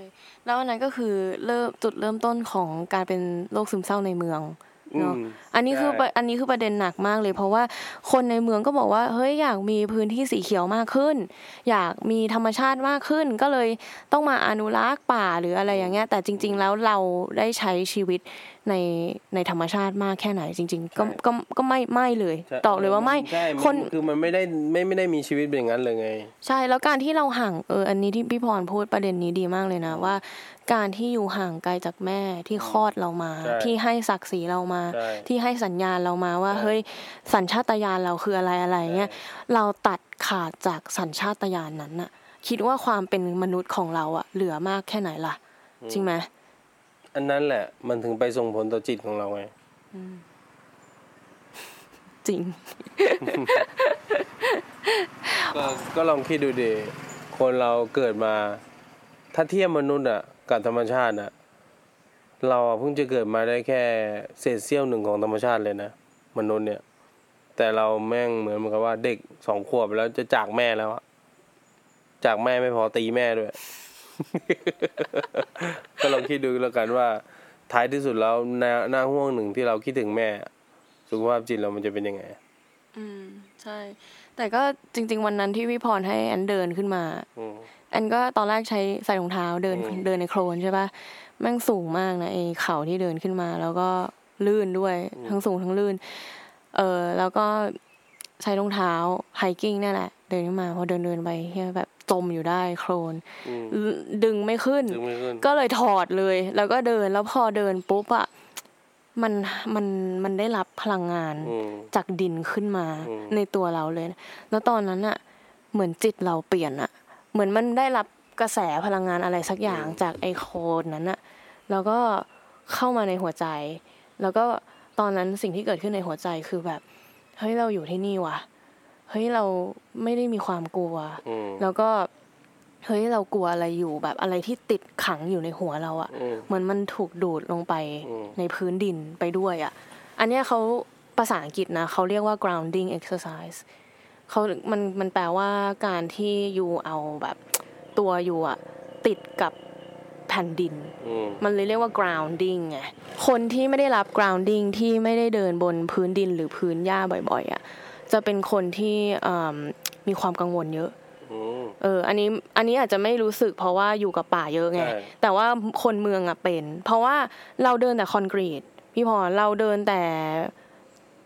แล้วอันนั้นก็คือเริ่มจุดเริ่มต้นของการเป็นโรคซึมเศร้าในเมือง เนาะอืมอันนี้คือใช่ประอันนี้คือประเด็นหนักมากเลย เพราะว่าคนในเมืองก็บอกว่าเฮ้ยอยากมีพื้นที่สีเขียวมากขึ้น อยากมีธรรมชาติมากขึ้น ก็เลยต้องมาอนุรักษ์ป่าหรืออะไรอย่างเงี้ย แต่จริง ๆ แล้วเราได้ใช้ชีวิตในในธรรมชาติมากแค่ไหนจริง ๆ ก็ก็ก็ไม่ไม่เลยใช่ตอบเลยว่าไม่ใช่คนคือมันไม่ได้ไม่ไม่ได้มีชีวิตเป็นอย่างนั้นเลยไง ใช่แล้วการที่เราห่างเอออันนี้ที่พี่พรพูดประเด็นนี้ดีมากเลยนะว่าการที่อยู่ห่างไกลจากแม่ที่คลอดเรามาใช่ที่ให้ศักดิ์ศรีเรามาใช่ที่ให้สัญญาณเรามาว่าใช่เฮ้ยสัญชาตญาณเราคืออะไรอะไรเงี้ยเราตัดขาดจากสัญชาตญาณนั้นน่ะคิดว่าความเป็นมนุษย์ของเราอะเหลือมากแค่ไหนล่ะ จริงไหมอันนั้นแหละ มันถึงไปส่งผลต่อจิตของเราไงจริง ก็ก็ลองคิดดูดิคนเราเกิดมา ถ้าเทียบมนุษย์อะ กับธรรมชาติอะเราอะเพิ่งจะเกิดมาได้แค่เศษเสี้ยวหนึ่งของธรรมชาติเลยนะมนุษย์เนี่ย แต่เราแม่งเหมือนเหมือนกับว่าเด็กสองขวบแล้วจะจากแม่แล้วอะจากแม่ไม่พอตีแม่ด้วย ก็ลองคิดดูแล้วกันว่า ท้ายที่สุดแล้วหน้าหน้าห่วงหนึ่งที่เราคิดถึงแม่ สุขภาพจิตเรามันจะเป็นยังไง อืม ใช่ แต่ก็จริง ๆ วันนั้นที่พี่พรให้แอนเดินขึ้นมา อืมแอนก็ตอนแรกใช้ใส่รองเท้าเดินอืมเดินในโคลนใช่ปะแม่งสูงมากนะไอ้เขาที่เดินขึ้นมา แล้วก็ลื่นด้วยทั้งสูงทั้งลื่น เออแล้วก็ใช้รองเท้า hiking เนี่ยแหละ เดินขึ้นมาพอเดินเดินไปเฮียแบบจมอยู่ได้โคลนอืมดึงไม่ขึ้นดึงไม่ขึ้น ก็เลยถอดเลย แล้วก็เดินแล้วพอเดินปุ๊บอะมันมันมันได้รับพลังงานอืมจากดินขึ้นมาอืมในตัวเราเลย แล้วตอนนั้นอะเหมือนจิตเราเปลี่ยนอะ เหมือนมันได้รับกระแสพลังงานอะไรสักอย่างจากไอ้โคลนนั้นอะแล้วก็เข้ามาในหัวใจ แล้วก็ตอนนั้นสิ่งที่เกิดขึ้นในหัวใจคือแบบเฮ้ยเราอยู่ที่นี่ว่ะเฮ้ยเราไม่ได้มีความกลัวอืมแล้วก็เฮ้ยเรากลัวอะไรอยู่แบบอะไรที่ติดขังอยู่ในหัวเราอะอืมเหมือนมันถูกดูดลงไปอืมในพื้นดินไปด้วยอะอันเนี้ยเขาภาษาอังกฤษนะเขาเรียกว่า grounding exercise เขามันมันแปลว่าการที่อยู่เอาแบบตัวอยู่อะติดกับแผ่นดินอืมมันเลยเรียกว่า grounding ไง คนที่ไม่ได้รับ grounding ที่ไม่ได้เดินบนพื้นดินหรือพื้นหญ้าบ่อยๆอะ่ะ จะเป็นคนที่อืมมีความกังวลเยอะอืมเออ อันนี้ อันนี้อาจจะไม่รู้สึกเพราะว่าอยู่กับป่าเยอะไงใช่แต่ว่าคนเมืองอะเป็น เพราะว่าเราเดินแต่คอนกรีต พี่พรเราเดินแต่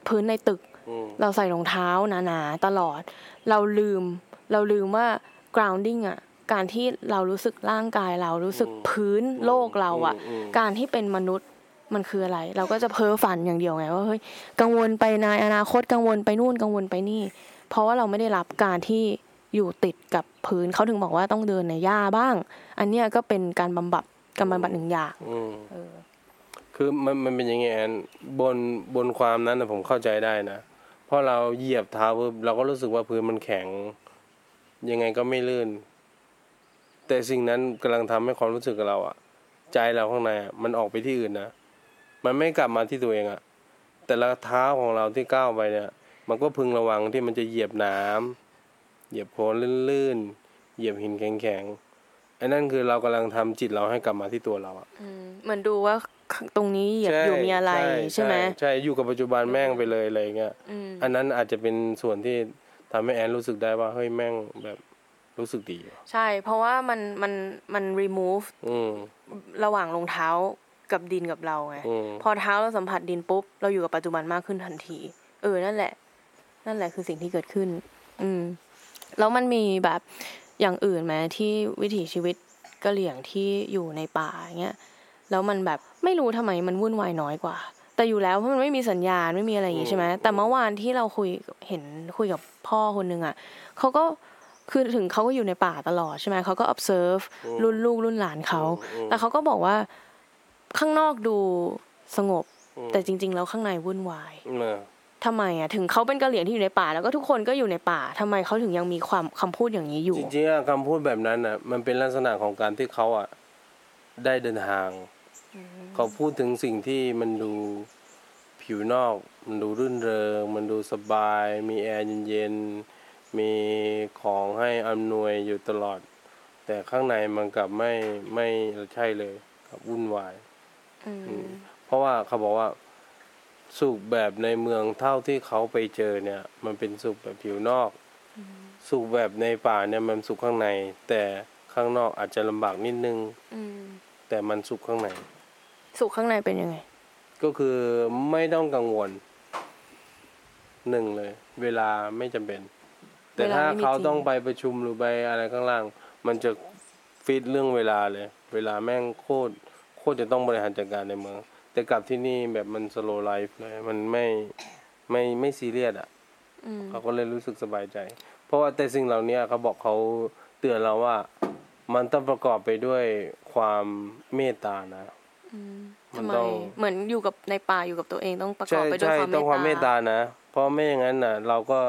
พื้นในตึกอืม เราใส่รองเท้าหนาๆตลอด เราลืม เราลืมว่า grounding อะ การที่เรารู้สึกร่างกายเรารู้สึกพื้นโลกเราอะอืมการที่เป็นมนุษย์มันคืออะไร เราก็จะเพ้อฝันอย่างเดียวไงว่าเฮ้ยกังวลไปในอนาคตกังวลไปนู่นกังวลไปนี่ เพราะว่าเราไม่ได้รับการที่อยู่ติดกับพื้นเขาถึงบอกว่าต้องเดินในหญ้าบ้าง อันเนี้ยก็เป็นการบำบัดการบำบัดหนึ่งอย่างอืมเออคือมันมันเป็นอยังไงแอนบนบนความนั้นนะผมเข้าใจได้นะเพราะเราเหยียบเท้าปุ๊บเราก็รู้สึกว่าพื้นมันแข็ง ยังไงก็ไม่ลื่น แต่สิ่งนั้นกำลังทำให้ความรู้สึกกับเราอะใจเราข้างในอะมันออกไปที่อื่นนะมันไม่กลับมาที่ตัวเองอะแต่ละเท้าของเราที่ก้าวไปเนี่ย มันก็พึงระวังที่มันจะเหยียบน้ำเหยียบโคลนลื่นๆเหยียบหินแข็งๆอันนั้นคือเรากำลังทำจิตเราให้กลับมาที่ตัวเราอะเหมือนดูว่า ตรงนี้เหยียบอยู่มีอะไรใช่ไหมใช่อยู่กับปัจจุบันแม่งไปเลยอะไรเงี้ยอืมอันนั้นอาจจะเป็นส่วนที่ทำให้แอนรู้สึกได้ว่าเฮ้ยแม่งแบบรู้สึกดีว่ะใช่ เพราะว่ามันมันมัน remove อืมระหว่างรองเท้ากับดินกับเราไงอืมพอเท้าเราสัมผัสดินปุ๊บ เราอยู่กับปัจจุบันมากขึ้นทันที เออนั่นแหละ นั่นแหละคือสิ่งที่เกิดขึ้น อืม แล้วมันมีแบบอย่างอื่นไหมที่วิถีชีวิตกะเหลี่ยงที่อยู่ในป่าอย่างเงี้ยแล้วมันแบบ ไม่รู้ทำไมมันวุ่นวายน้อยกว่า แต่อยู่แล้วเพราะมันไม่มีสัญญาณไม่มีอะไรอย่างงี้ใช่ไหมแต่เมื่อวานที่เราคุยเห็นคุยกับพ่อคนหนึ่งอะเขาก็คือถึงเขาก็อยู่ในป่าตลอดใช่ไหมเขาก็ observe รุ่นลูกรุ่นหลานเขาอืมแต่เขาก็บอกว่าข้างนอกดูสงบอืมแต่จริง ๆ แล้วข้างในวุ่นวายเออทำไมอะถึงเขาเป็นกะเหรี่ยงที่อยู่ในป่า แล้วก็ทุกคนก็อยู่ในป่าทำไมเขาถึงยังมีความคำพูดอย่างนี้อยู่จริงๆอะคำพูดแบบนั้นอะ มันเป็นลักษณะของการที่เขาอะได้เดินทาง เขาพูดถึงสิ่งที่มันดู p ผิวนอก มันดูรื่นเริง มันดูสบาย มีแอร์เย็นๆ มีของให้อำนวยอยู่ตลอด แต่ข้างในมันกลับไม่ไม่ใช่เลยครับวุ่นวายอืมเพราะว่าเขาบอกว่าสุขแบบในเมืองเท่าที่เขาไปเจอเนี่ย มันเป็นสุขแบบผิวนอกสุขแบบในป่าเนี่ยมันสุขข้างใน แต่ข้างนอกอาจจะลำบากนิดนึงอืมแต่มันสุขข้างใน สุขข้างในเป็นยังไง ก็คือไม่ต้องกังวลหนึ่งเลย เวลาไม่จำเป็น แต่ถ้าเวลาไม่มีเขาจริงต้องไปประชุมหรือไปอะไรข้างล่าง มันจะฟิตเรื่องเวลาเลย เวลาแม่งโคตรโคตรจะต้องบริหารจัดการในเมือง แต่กลับที่นี่แบบมันสโลไลฟ์เลย มันไม่ไม่ไม่ซีเรียสอะอืมเขาก็เลยรู้สึกสบายใจ เพราะว่าแต่สิ่งเหล่านี้เขาบอกเขาเตือนเราว่า มันต้องประกอบไปด้วยความเมตตานะอืมมัน ทำไมต้องเหมือนอยู่กับในป่าอยู่กับตัวเองต้องประกอใช่บไปด้วยใช่ความต้องความเมเมตตตาตานะ เพราะไม่อย่างนั้นน่ะ เราก็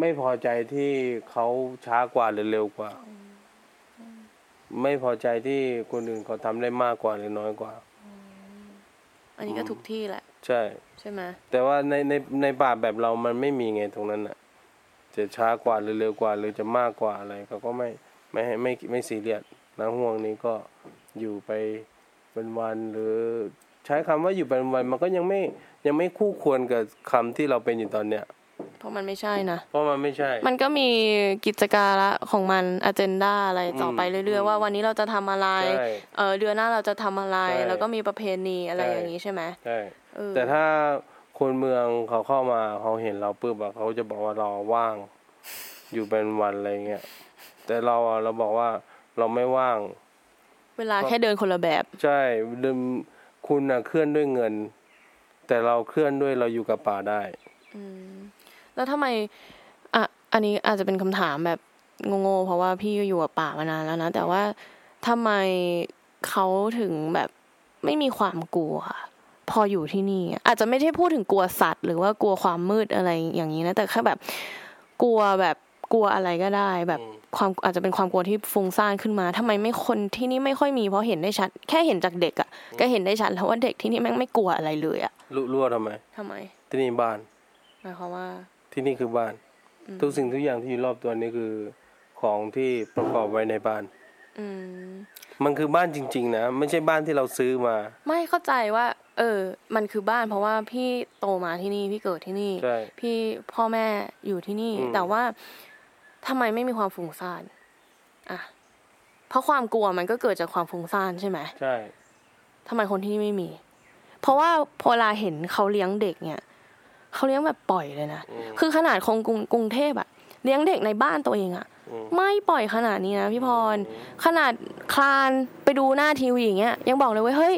ไม่พอใจที่เขาช้ากว่าหรือเร็วกว่า ไม่พอใจที่คนอื่นเขาทำได้มากกว่าหรือน้อยกว่า อันนี้ก็ทุกที่แหละ ใช่ใช่ไหมแต่ว่าในในในป่าแบบเรามันไม่มีไงตรงนั้นน่ะ จะช้ากว่าหรือเร็วกว่า หรือจะมากกว่าอะไรเขาก็ไม่ไม่ให้ไม่ไม่ซีเรียสนะห่วงนี้ก็อยู่ไป เป็นวันหรือใช้คำว่าอยู่เป็นวันมันก็ยังไม่ยังไม่คู่ควรกับคำที่เราเป็นอยู่ตอนเนี้ยเพราะมันไม่ใช่นะ เพราะมันไม่ใช่ มันก็มีกิจการะของมันอ g e n d a อะไรต่อไปอืมเรื่อยๆว่าวันนี้เราจะทำอะไรใช่เออเดือนหน้าเราจะทำอะไรใช่แล้วก็มีประเพณีอะไรใช่อย่างนี้ใช่ไหมใช่เออแต่ถ้าคนเมืองเขาเข้ามาเขาเห็นเราปุ๊บอะเขาจะบอกว่าเราว่าง อยู่เป็นวันอะไรเงี้ยแต่เราอะเราบอกว่าเราไม่ว่าง เวลาแค่เดินคนละแบบ ใช่ดึมคุณอะเคลื่อนด้วยเงิน แต่เราเคลื่อนด้วยเราอยู่กับป่าได้อืมแล้วทำไมอะอันนี้อาจจะเป็นคำถามแบบโง่ๆเพราะว่าพี่อยู่กับป่ามานานแล้วนะแต่ว่าทำไมเขาถึงแบบไม่มีความกลัวพออยู่ที่นี่อะอาจจะไม่ได้พูดถึงกลัวสัตว์ หรือว่ากลัวความมืดอะไรอย่างนี้นะแต่แค่แบบกลัวแบบกลัวอะไรก็ได้แบบอืม ความอาจจะเป็นความกลัวที่ฟุ้งซ่านขึ้นมาทำไมไม่คนที่นี่ไม่ค่อยมีเพราะเห็นได้ชัด แค่เห็นจากเด็กอะก็เห็นได้ชัดแล้วว่าเด็กที่นี่แม่งไม่กลัวอะไรเลยอะรู้รู้ว่าทำไมทำไม ที่นี่บ้านหมายความว่า ที่นี่คือบ้าน ทุกสิ่งทุกอย่างที่อยู่รอบตัวนี้คือของที่ประกอบไว้ในบ้านอืมมันคือบ้านจริง ๆ นะไม่ใช่บ้านที่เราซื้อมา ไม่เข้าใจว่า เออ มันคือบ้านเพราะว่าพี่โตมาที่นี่พี่เกิดที่นี่ใช่พี่พ่อแม่อยู่ที่นี่อืมแต่ว่า ทำไมไม่มีความฟุ้งซ่านอะเพราะความกลัวมันก็เกิดจากความฟุ้งซ่านใช่ไหมใช่ทำไมคนที่นี่ไม่มี เพราะว่าพอเวลาเห็นเขาเลี้ยงเด็กเนี่ยเขาเลี้ยงแบบปล่อยเลยนะอืมคือขนาดคงกรุงกรุงเทพอะเลี้ยงเด็กในบ้านตัวเองอะอืมไม่ปล่อยขนาดนี้นะพี่พร ขนาดคลานไปดูหน้าทีวีอย่างเงี้ยยังบอกเลยว่าเฮ้ย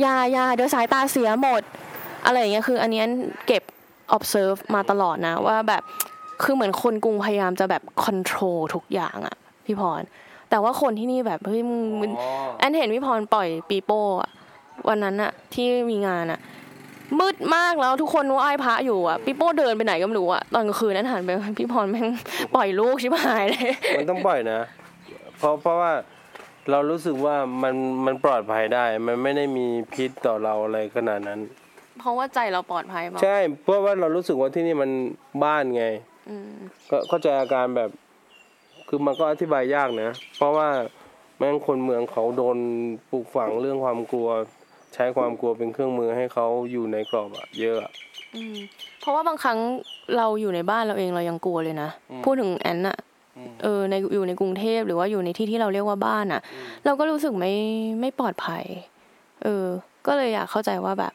อย่าอย่าเดี๋ยวสายตาเสียหมด อะไรอย่างเงี้ยคือ อันเนี้ยเก็บ observe มาตลอดนะ ว่าแบบ คือเหมือนคนกรุงพยายามจะแบบ control ทุกอย่างอะพี่พร แต่ว่าคนที่นี่แบบเฮ้ยมึงมึงอ๋อแอนเห็นพี่พรปล่อยปีโป้อะวันนั้นอะที่มีงานอะมืดมากแล้วทุกคนไหว้พระอยู่อะปีโป้เดินไปไหนก็ไม่รู้อะตอนกลางคืนนั้นหันไปพี่พรแม่งปล่อยลูกชิบหายเลยมันต้องปล่อยนะ เพราะเพราะว่าเรารู้สึกว่ามันมันปลอดภัยได้ มันไม่ได้มีพิษต่อเราอะไรขนาดนั้น เพราะว่าใจเราปลอดภัยเปล่าใช่เพราะว่าเรารู้สึกว่าที่นี่มันบ้านไงอืม ก็เข้าใจอาการแบบ คือมันก็อธิบายยากนะ เพราะว่าแม่งคนเมืองเขาโดนปลูกฝังเรื่องความกลัว ใช้ความกลัวเป็นเครื่องมือให้เขาอยู่ในกรอบอะเยอะอะอืมเพราะว่าบางครั้งเราอยู่ในบ้านเราเองเรายังกลัวเลยนะอืมพูดถึงแอนน่ะอืมเออในอยู่ในกรุงเทพหรือว่าอยู่ในที่ที่เราเรียกว่าบ้านอะเราก็รู้สึกไม่ไม่ปลอดภัย เออ ก็เลยอยากเข้าใจว่าแบบ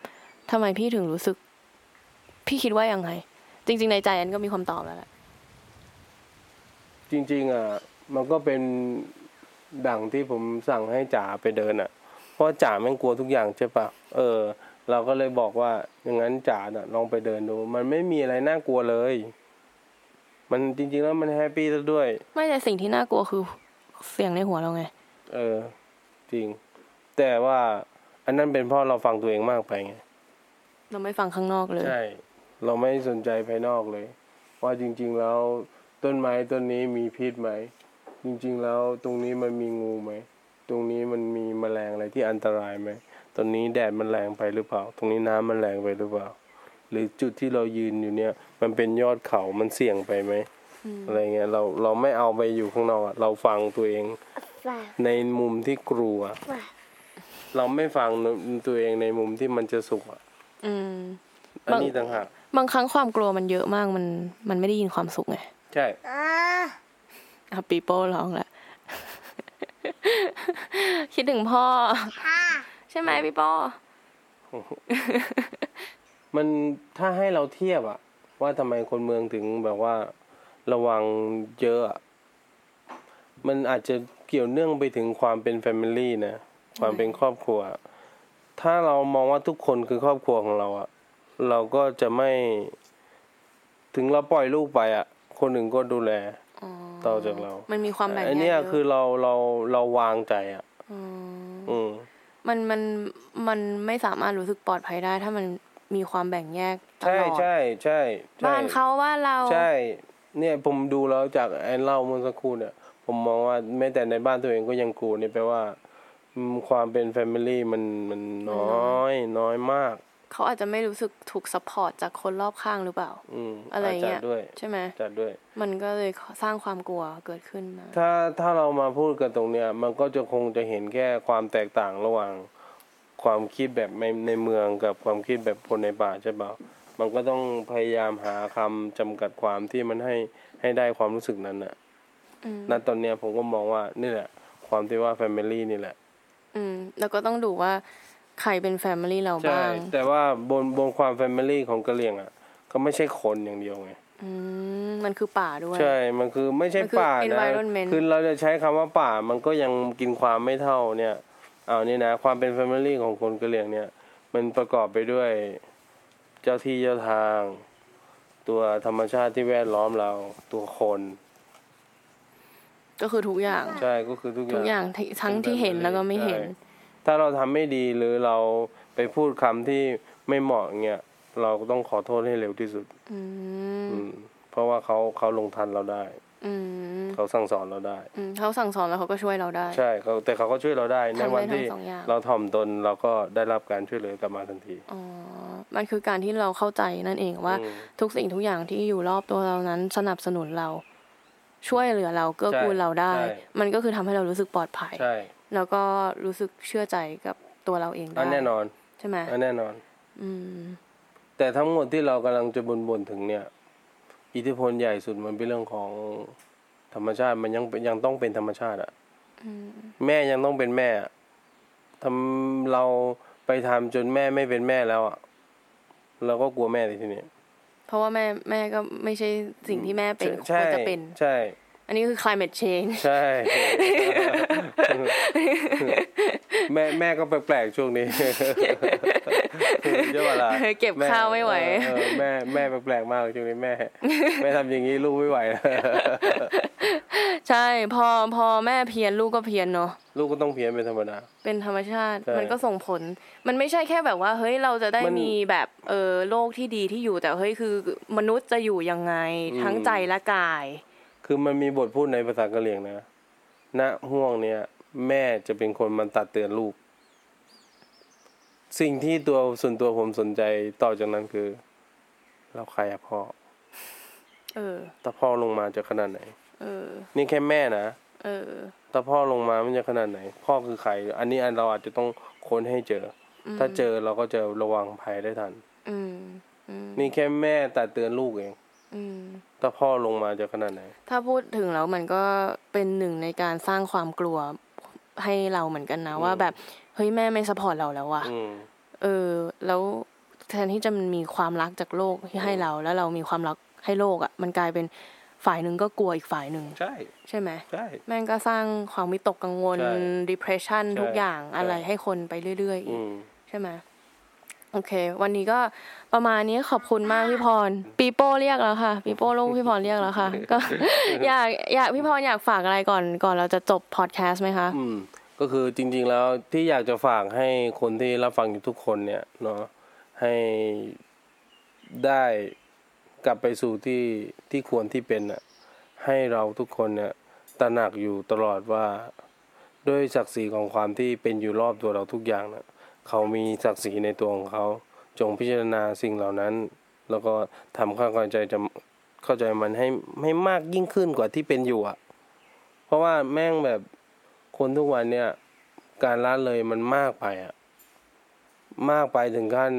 ทำไมพี่ถึงรู้สึก พี่คิดว่ายังไง จริง ๆ ในใจแอนก็มีคำตอบแล้วแหละจริง ๆ อะ มันก็เป็นดั่งที่ผมสั่งให้จ๋าไปเดินอะ เพราะจ๋าแม่งกลัวทุกอย่างใช่ปะเออ เราก็เลยบอกว่าอย่างนั้นจ๋าน่ะ ลองไปเดินดู มันไม่มีอะไรน่ากลัวเลย มันจริง ๆ แล้วมันแฮปปี้ซะด้วย ไม่แต่สิ่งที่น่ากลัวคือเสียงในหัวเราไง เออ จริง แต่ว่าอันนั้นเป็นเพราะเราฟังตัวเองมากไปไง เราไม่ฟังข้างนอกเลย ใช่ เราไม่สนใจภายนอกเลย ว่าจริง ๆ แล้วต้นไม้ต้นนี้มีพิษไหม จริง ๆ แล้วตรงนี้มันมีงูไหม ตรงนี้มันมีแมลงอะไรที่อันตรายไหมตอนนี้แดดมันแรงไปหรือเปล่า ตรงนี้น้ำมันแรงไปหรือเปล่า หรือจุดที่เรายืนอยู่เนี่ย มันเป็นยอดเขามันเสี่ยงไปไหมอะไรเงี้ยเราเราไม่เอาไปอยู่ข้างนอกอะเราฟังตัวเอง Five. ในมุมที่กลัว Five. เราไม่ฟังตัวเองในมุมที่มันจะสุขอะอืมอันนี้ต่างหาก บางครั้งความกลัวมันเยอะมากมันมันไม่ได้ยินความสุขไงใช่ Ah. อะปีโป้ร้องละคิดถึงพ่อ Ha. ใช่ไหมพี่โป้มันถ้าให้เราเทียบอะว่าทำไมคนเมืองถึงแบบว่า ระวังเยอะอะมันอาจจะเกี่ยวเนื่องไปถึงความเป็นแฟมิลี่นะ ความเป็นครอบครัว ถ้าเรามองว่าทุกคนคือครอบครัวของเราอะ เราก็จะไม่ ถึงเราปล่อยลูกไปอะคนหนึ่งก็ดูแลต่อจากเรา มันมีความแบ่งแยกอันเนี้ยเยะคือเราเราเราวางใจอะมอืมมันมันมันไม่สามารถรู้สึกปลอดภัยได้ ถ้ามันมีความแบ่งแยกตใช่ลอดใช่ใช่ใช่บ้านเขาบ้านเราใช่ เนี่ยผมดูแล้วจากไอ้เล่าเมื่อสักครู่เนี่ย ผมมองว่าแม้แต่ในบ้านตัวเองก็ยังกลัวนี่แปลว่าอืมความเป็น family มันมันน้อยน้อยมาก เขาอาจจะไม่รู้สึกถูก support จากคนรอบข้างหรือเปล่าอืมอะไรเงี้ย อาจจะด้วยใช่ไหมอาจจะด้วย มันก็เลยสร้างความกลัวเกิดขึ้นมา ถ้าถ้าเรามาพูดกันตรงเนี้ย มันก็จะคงจะเห็นแค่ความแตกต่างระหว่างความคิดแบบในในเมืองกับความคิดแบบคนในป่าใช่เปล่ามันก็ต้องพยายามหาคำจำกัดความที่มันให้ให้ได้ความรู้สึกนั้นน่ะอืมณตอนเนี้ยผมก็มองว่านี่แหละ ความที่ว่า family นี่แหละ อืม แล้วก็ต้องดูว่า ใครเป็น family เราใช่บ้างแต่ว่าบนบนความ family ของกะเหรี่ยงอะ ก็ไม่ใช่คนอย่างเดียวไงอืมมันคือป่าด้วย ใช่ มันคือไม่ใช่มันคือป่านะ environment คือเราจะใช้คำว่าป่ามันก็ยังกินความไม่เท่าเนี่ยเอานี่นะ ความเป็นแฟมิลี่ของคนกะเหรี่ยงเนี่ย มันประกอบไปด้วยเจ้าที่เจ้าทาง ตัวธรรมชาติที่แวดล้อมเราตัวคน ก็คือทุกอย่าง ใช่ก็คือทุกอทุย่ากงอย่างที่ทั้งที่เห็นแล้วก็ไม่เห็นใช่ ถ้าเราทำไม่ดีหรือเราไปพูดคำที่ไม่เหมาะเงี้ยเราก็ต้องขอโทษให้เร็วที่สุด อืมอืมเพราะว่าเขาเขาลงทันเราได้อืมเขาสั่งสอนเราได้อืมเขาสั่งสอนแล้วเขาก็ช่วยเราได้ ใช่เขาแต่เขาก็ช่วยเราได้ในทำได้วันที่ทั้งสองอย่างเราถ่อมตนเราก็ได้รับการช่วยเหลือกลับมาทันทีอ๋อมันคือการที่เราเข้าใจนั่นเองว่าอืมทุกสิ่งทุกอย่างที่อยู่รอบตัวเรานั้นสนับสนุนเรา ช่วยเหลือเราเกื้อกูลเราได้ใช่มันก็คือทำให้เรารู้สึกปลอดภัยใช่ แล้วก็รู้สึกเชื่อใจกับตัวเราเองได้อันแน่นอน ใช่ไหมอันแน่นอน อืม แต่ทั้งหมดที่เรากำลังจะบ่นบ่นๆถึงเนี่ย อิทธิพลใหญ่สุดมันเป็นเรื่องของธรรมชาติมันยังยังต้องเป็นธรรมชาติอะอืมแม่ยังต้องเป็นแม่อะทำเราไปทำจนแม่ไม่เป็นแม่แล้วอะเราก็กลัวแม่เลยทีนี้เพราะว่าแม่แม่ก็ไม่ใช่สิ่งที่แม่เป็นคใช่วรจะเป็น ใช่ อันนี้คือ climate change ใช่ แม่แม่ก็แปลกๆช่วงนี้ใช่ปะล่ะเก็บข้าวไม่ไหวเออเออแม่แม่แปลกๆมากช่วงนี้แม่แม่ทำอย่างนี้ลูกไม่ไหวใช่พอพอแม่เพี้ยนลูกก็เพี้ยนเนาะลูกก็ต้องเพี้ยนเป็นธรรมดาเป็นธรรมชาติใช่มันก็ส่งผล มันไม่ใช่แค่แบบว่า เฮ้ยเราจะได้มันมีแบบเออโลกที่ดีที่อยู่แต่เฮ้ยคือมนุษย์จะอยู่ยังไงอืมทั้งใจและกาย คือมันมีบทพูดในภาษากะเหรี่ยงนะณห่วงเนี้ยแม่จะเป็นคนมันตัดเตือนลูก สิ่งที่ตัวส่วนตัวผมสนใจต่อจากนั้นคือ เราใครอะพ่อ เออถ้าพ่อลงมาจะขนาดไหน เออ นี่แค่แม่นะเออถ้าพ่อลงมามันจะขนาดไหน พ่อคือใคร อันนี้อันเราอาจจะต้องค้นให้เจออถ้าเจอเราก็จะระวังภัยได้ทัน อืมอืมนี่แค่แม่ตัดเตือนลูกเองอืม ถ้าพ่อลงมาจะขนาดไหน ถ้าพูดถึงแล้วมันก็เป็นหนึ่งในการสร้างความกลัวให้เราเหมือนกันนะอืมว่าแบบเฮ้ยแม่ไม่สปอร์ตเราแล้วว่ะอืมเออ แล้วแทนที่จะมีความรักจากโลกที่ให้เรา แล้วเรามีความรักให้โลกอะ่ะ มันกลายเป็นฝ่ายหนึ่งก็กลัวอีกฝ่ายหนึ่งใช่ ใช่ไหมใช่แม่งก็สร้างความวิตกกังวลใช่ depression ใช่ทุกอย่างใช่อะไรให้คนไปเรื่อยๆอีอืกมใช่ไหม โอเค วันนี้ก็ประมาณนี้ขอบคุณมากพี่พร ปีโป้เรียกแล้วค่ะ ปีโป้ลูกพี่พรเรียกแล้วค่ะ ก็อยากอยากพี่พรอยากฝากอะไรก่อนก่อนเราจะจบพอดแคสต์ไหมคะอืมก็คือจริง ๆแล้วที่อยากจะฝากให้คนที่รับฟังอยู่ทุกคนเนี่ยเนาะให้ได้กลับไปสู่ที่ที่ควรที่เป็นอะให้เราทุกคนเนี่ยตระหนักอยู่ตลอดว่า ด้วยศักดิ์ศรีของความที่เป็นอยู่รอบตัวเราทุกอย่างนะ เขามีศักดิ์ศรีในตัวของเขา จงพิจารณาสิ่งเหล่านั้น แล้วก็ทำความเข้าใจจะเข้าใจมันให้ให้มากยิ่งขึ้นกว่าที่เป็นอยู่อะเพราะว่าแม่งแบบคนทุกวันเนี่ย การละเลยมันมากไปอะมากไปถึงขั้น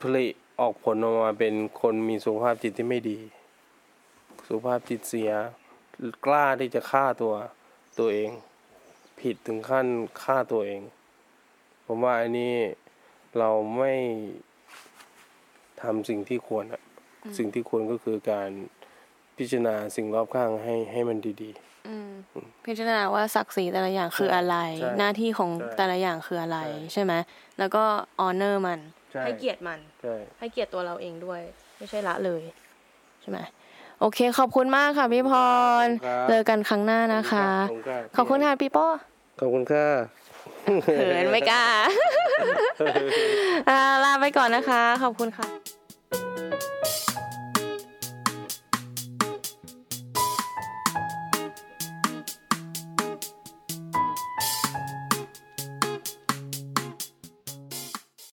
ผลิออกผลออกมาเป็นคนมีสุขภาพจิตที่ไม่ดี สุขภาพจิตเสีย กล้าที่จะฆ่าตัวตัวเอง ผิดถึงขั้นฆ่าตัวเอง ผมว่าอันนี้เราไม่ทำสิ่งที่ควรอะสิ่งที่ควรก็คือการพิจารณาสิ่งรอบข้างให้ให้มันดีอืมพิจารณาว่าศักดิ์ศรีแต่ละอย่างคืออะไรใช่หน้าที่ของใช่แต่ละอย่างคืออะไรใช่ใช่ไหมแล้วก็ออเนอร์มันใช่ให้เกียรติมันๆใช่ให้เกียรติตัวเราเองด้วย ไม่ใช่ละเลยใช่ไหมโอเค ขอบคุณมากค่ะพี่พรครับเจอกันครั้งหน้านะคะ ขอบคุณครับขอบคุณค่ะพี่โป้ขอบคุณค่ะ เขินไม่กล้าอ่าลาไปก่อนนะคะ ขอบคุณค่ะ